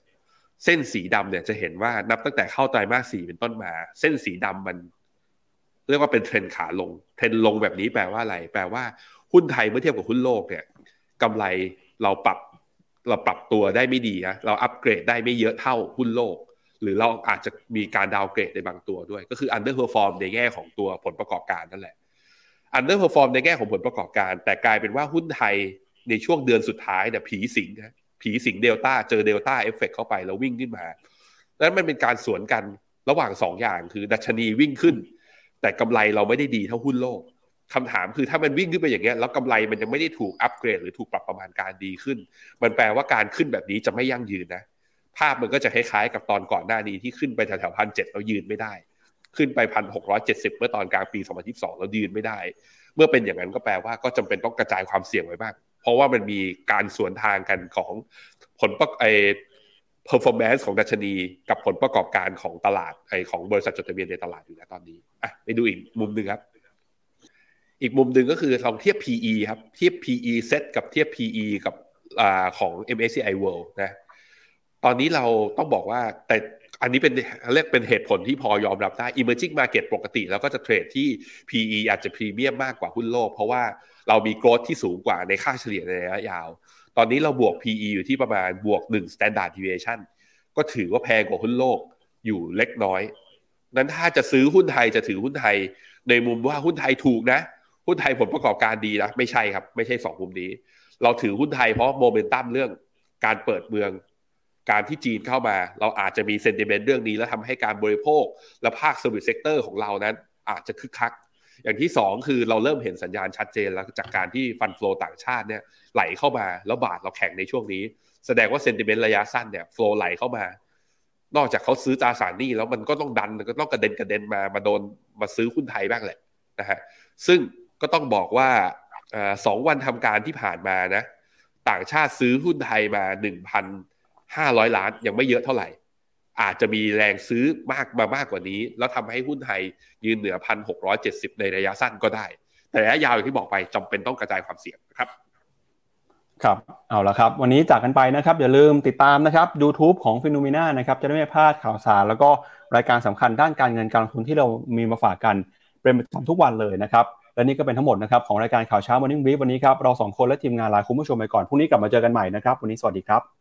เส้นสีดำเนี่ยจะเห็นว่านับตั้งแต่เข้าไตรมาสสี่เป็นต้นมา เส้นสีดำมัน เรียกว่าเป็นเทรนด์ขาลง เทรนด์ลงแบบนี้แปลว่าอะไร แปลว่าหุ้นไทยเมื่อเทียบกับหุ้นโลกเนี่ยกำไรเราปรับเราปรับตัวได้ไม่ดีนะเราอัปเกรดได้ไม่เยอะเท่าหุ้นโลก หรือเราอาจจะมีการ downgrade ในบางตัวด้วย ก็คือ underperform ในแง่ของตัวผลประกอบการนั่นแหละ underperform ในแง่ของผลประกอบการ แต่กลายเป็นว่าหุ้นไทยในช่วงเดือนสุดท้ายเนี่ยผีสิงนะผีสิงเดลต้าเจอเดลต้าเอฟเฟกเข้าไปแล้ววิ่งขึ้นมาแล้วมันเป็นการสวนกันระหว่าง2ออย่างคือดัชนีวิ่งขึ้น แต่กำไรเราไม่ได้ดีเท่าหุ้นโลกคำถามคือถ้ามันวิ่งขึ้นไปอย่างเงี้ยแล้วกำไรมันยังไม่ได้ถูกอัปเกรดหรือถูกปรับประมาณการดีขึ้น มันแปลว่าการขึ้นแบบนี้จะไม่ยั่งยืนนะ ภาพมันก็จะคล้ายๆกับตอนก่อนหน้านี้ที่ขึ้นไปแถวๆพันเจ็ดเรายืนไม่ได้ ขึ้นไปพันหกร้อยเจ็ดสิบเมื่อตอนกลางปีสองพันยี่สิบสองเรายืนไม่ได้ เมื่อเป็นอย่างนั้นก็แปลว่าก็จำเป็นต้องกระจายความเสี่ยงไว้บ้าง เพราะว่ามันมีการสวนทางกันของผลประไอ performance ของดัชนีกับผลประกอบการของตลาดไอของบริษัทจดทะเบียนในตลาดอยู่นะตอนนี้อะไปดูอีกมุมหนึ่งครับ อีกมุมหนึ่งก็คือลองเทียบ PE ครับเทียบ PE set กับเทียบ PE กับอของ MSCI World นะตอนนี้เราต้องบอกว่าแต่ อันนี้เป็นเรียกเป็นเหตุผลที่พอยอมรับได้ emerging market ปกติ แล้วก็จะเทรดที่ PE อาจจะพรีเมียมมากกว่าหุ้นโลก เพราะว่าเรามี growth ที่สูงกว่าในค่าเฉลี่ยในระยะยาว ตอนนี้เราบวก PE อยู่ที่ประมาณบวก 1 standard deviation ก็ถือว่าแพงกว่าหุ้นโลกอยู่เล็กน้อย นั้นถ้าจะซื้อหุ้นไทยจะถือหุ้นไทย ในมุมว่าหุ้นไทยถูกนะ หุ้นไทยผลประกอบการดีนะ ไม่ใช่ครับ ไม่ใช่สองมุมนี้ เราถือหุ้นไทยเพราะโมเมนตัมเรื่องการเปิดเมือง การที่จีนเข้ามา เราอาจจะมี sentiment เรื่องนี้ แล้วทำให้การบริโภค และภาค service sector ของเรานั้น อาจจะคึกคัก อย่างที่สองคือเราเริ่มเห็นสัญญาณชัดเจนแล้วจากการที่ฟันฟลอต่างชาติเนี่ยไหลเข้ามาแล้วบาทเราแข็งในช่วงนี้ แสดงว่าเซนติเมนต์ระยะสั้นเนี่ยฟลอไหลเข้ามา นอกจากเขาซื้อตราสารหนี้แล้วมันก็ต้องดันก็ต้องกระเด็นกระเด็นมามาโดนมาซื้อหุ้นไทยบ้างแหละนะฮะซึ่งก็ต้องบอกว่าสองวันทำการที่ผ่านมานะต่างชาติซื้อหุ้นไทยมาห ห้าร้อยล้านยังไม่เยอะเท่าไหร่ อาจจะมีแรงซื้อมากมามากกว่านี้ แล้วทำให้หุ้นไทยยืนเหนือพันหกร้อยเจ็ดสิบในระยะสั้นก็ได้ แต่ระยะยาวอย่างที่บอกไปจำเป็นต้องกระจายความเสี่ยงนะครับครับ เอาละครับ วันนี้จากกันไปนะครับ อย่าลืมติดตามนะครับ YouTube ของฟิโนเมนานะครับ จะได้ไม่พลาดข่าวสาร แล้วก็รายการสำคัญด้านการเงินการลงทุนที่เรามีมาฝากกัน เป็นประจำทุกวันเลยนะครับ และนี่ก็เป็นทั้งหมดนะครับของรายการข่าวเช้า Morning Brief วันนี้ครับ เราสองคนและทีมงานลาคุณผู้ชมไปก่อน พรุ่งนี้กลับมาเจอกันใหม่นะครับ วันนี้สวัสดีครับ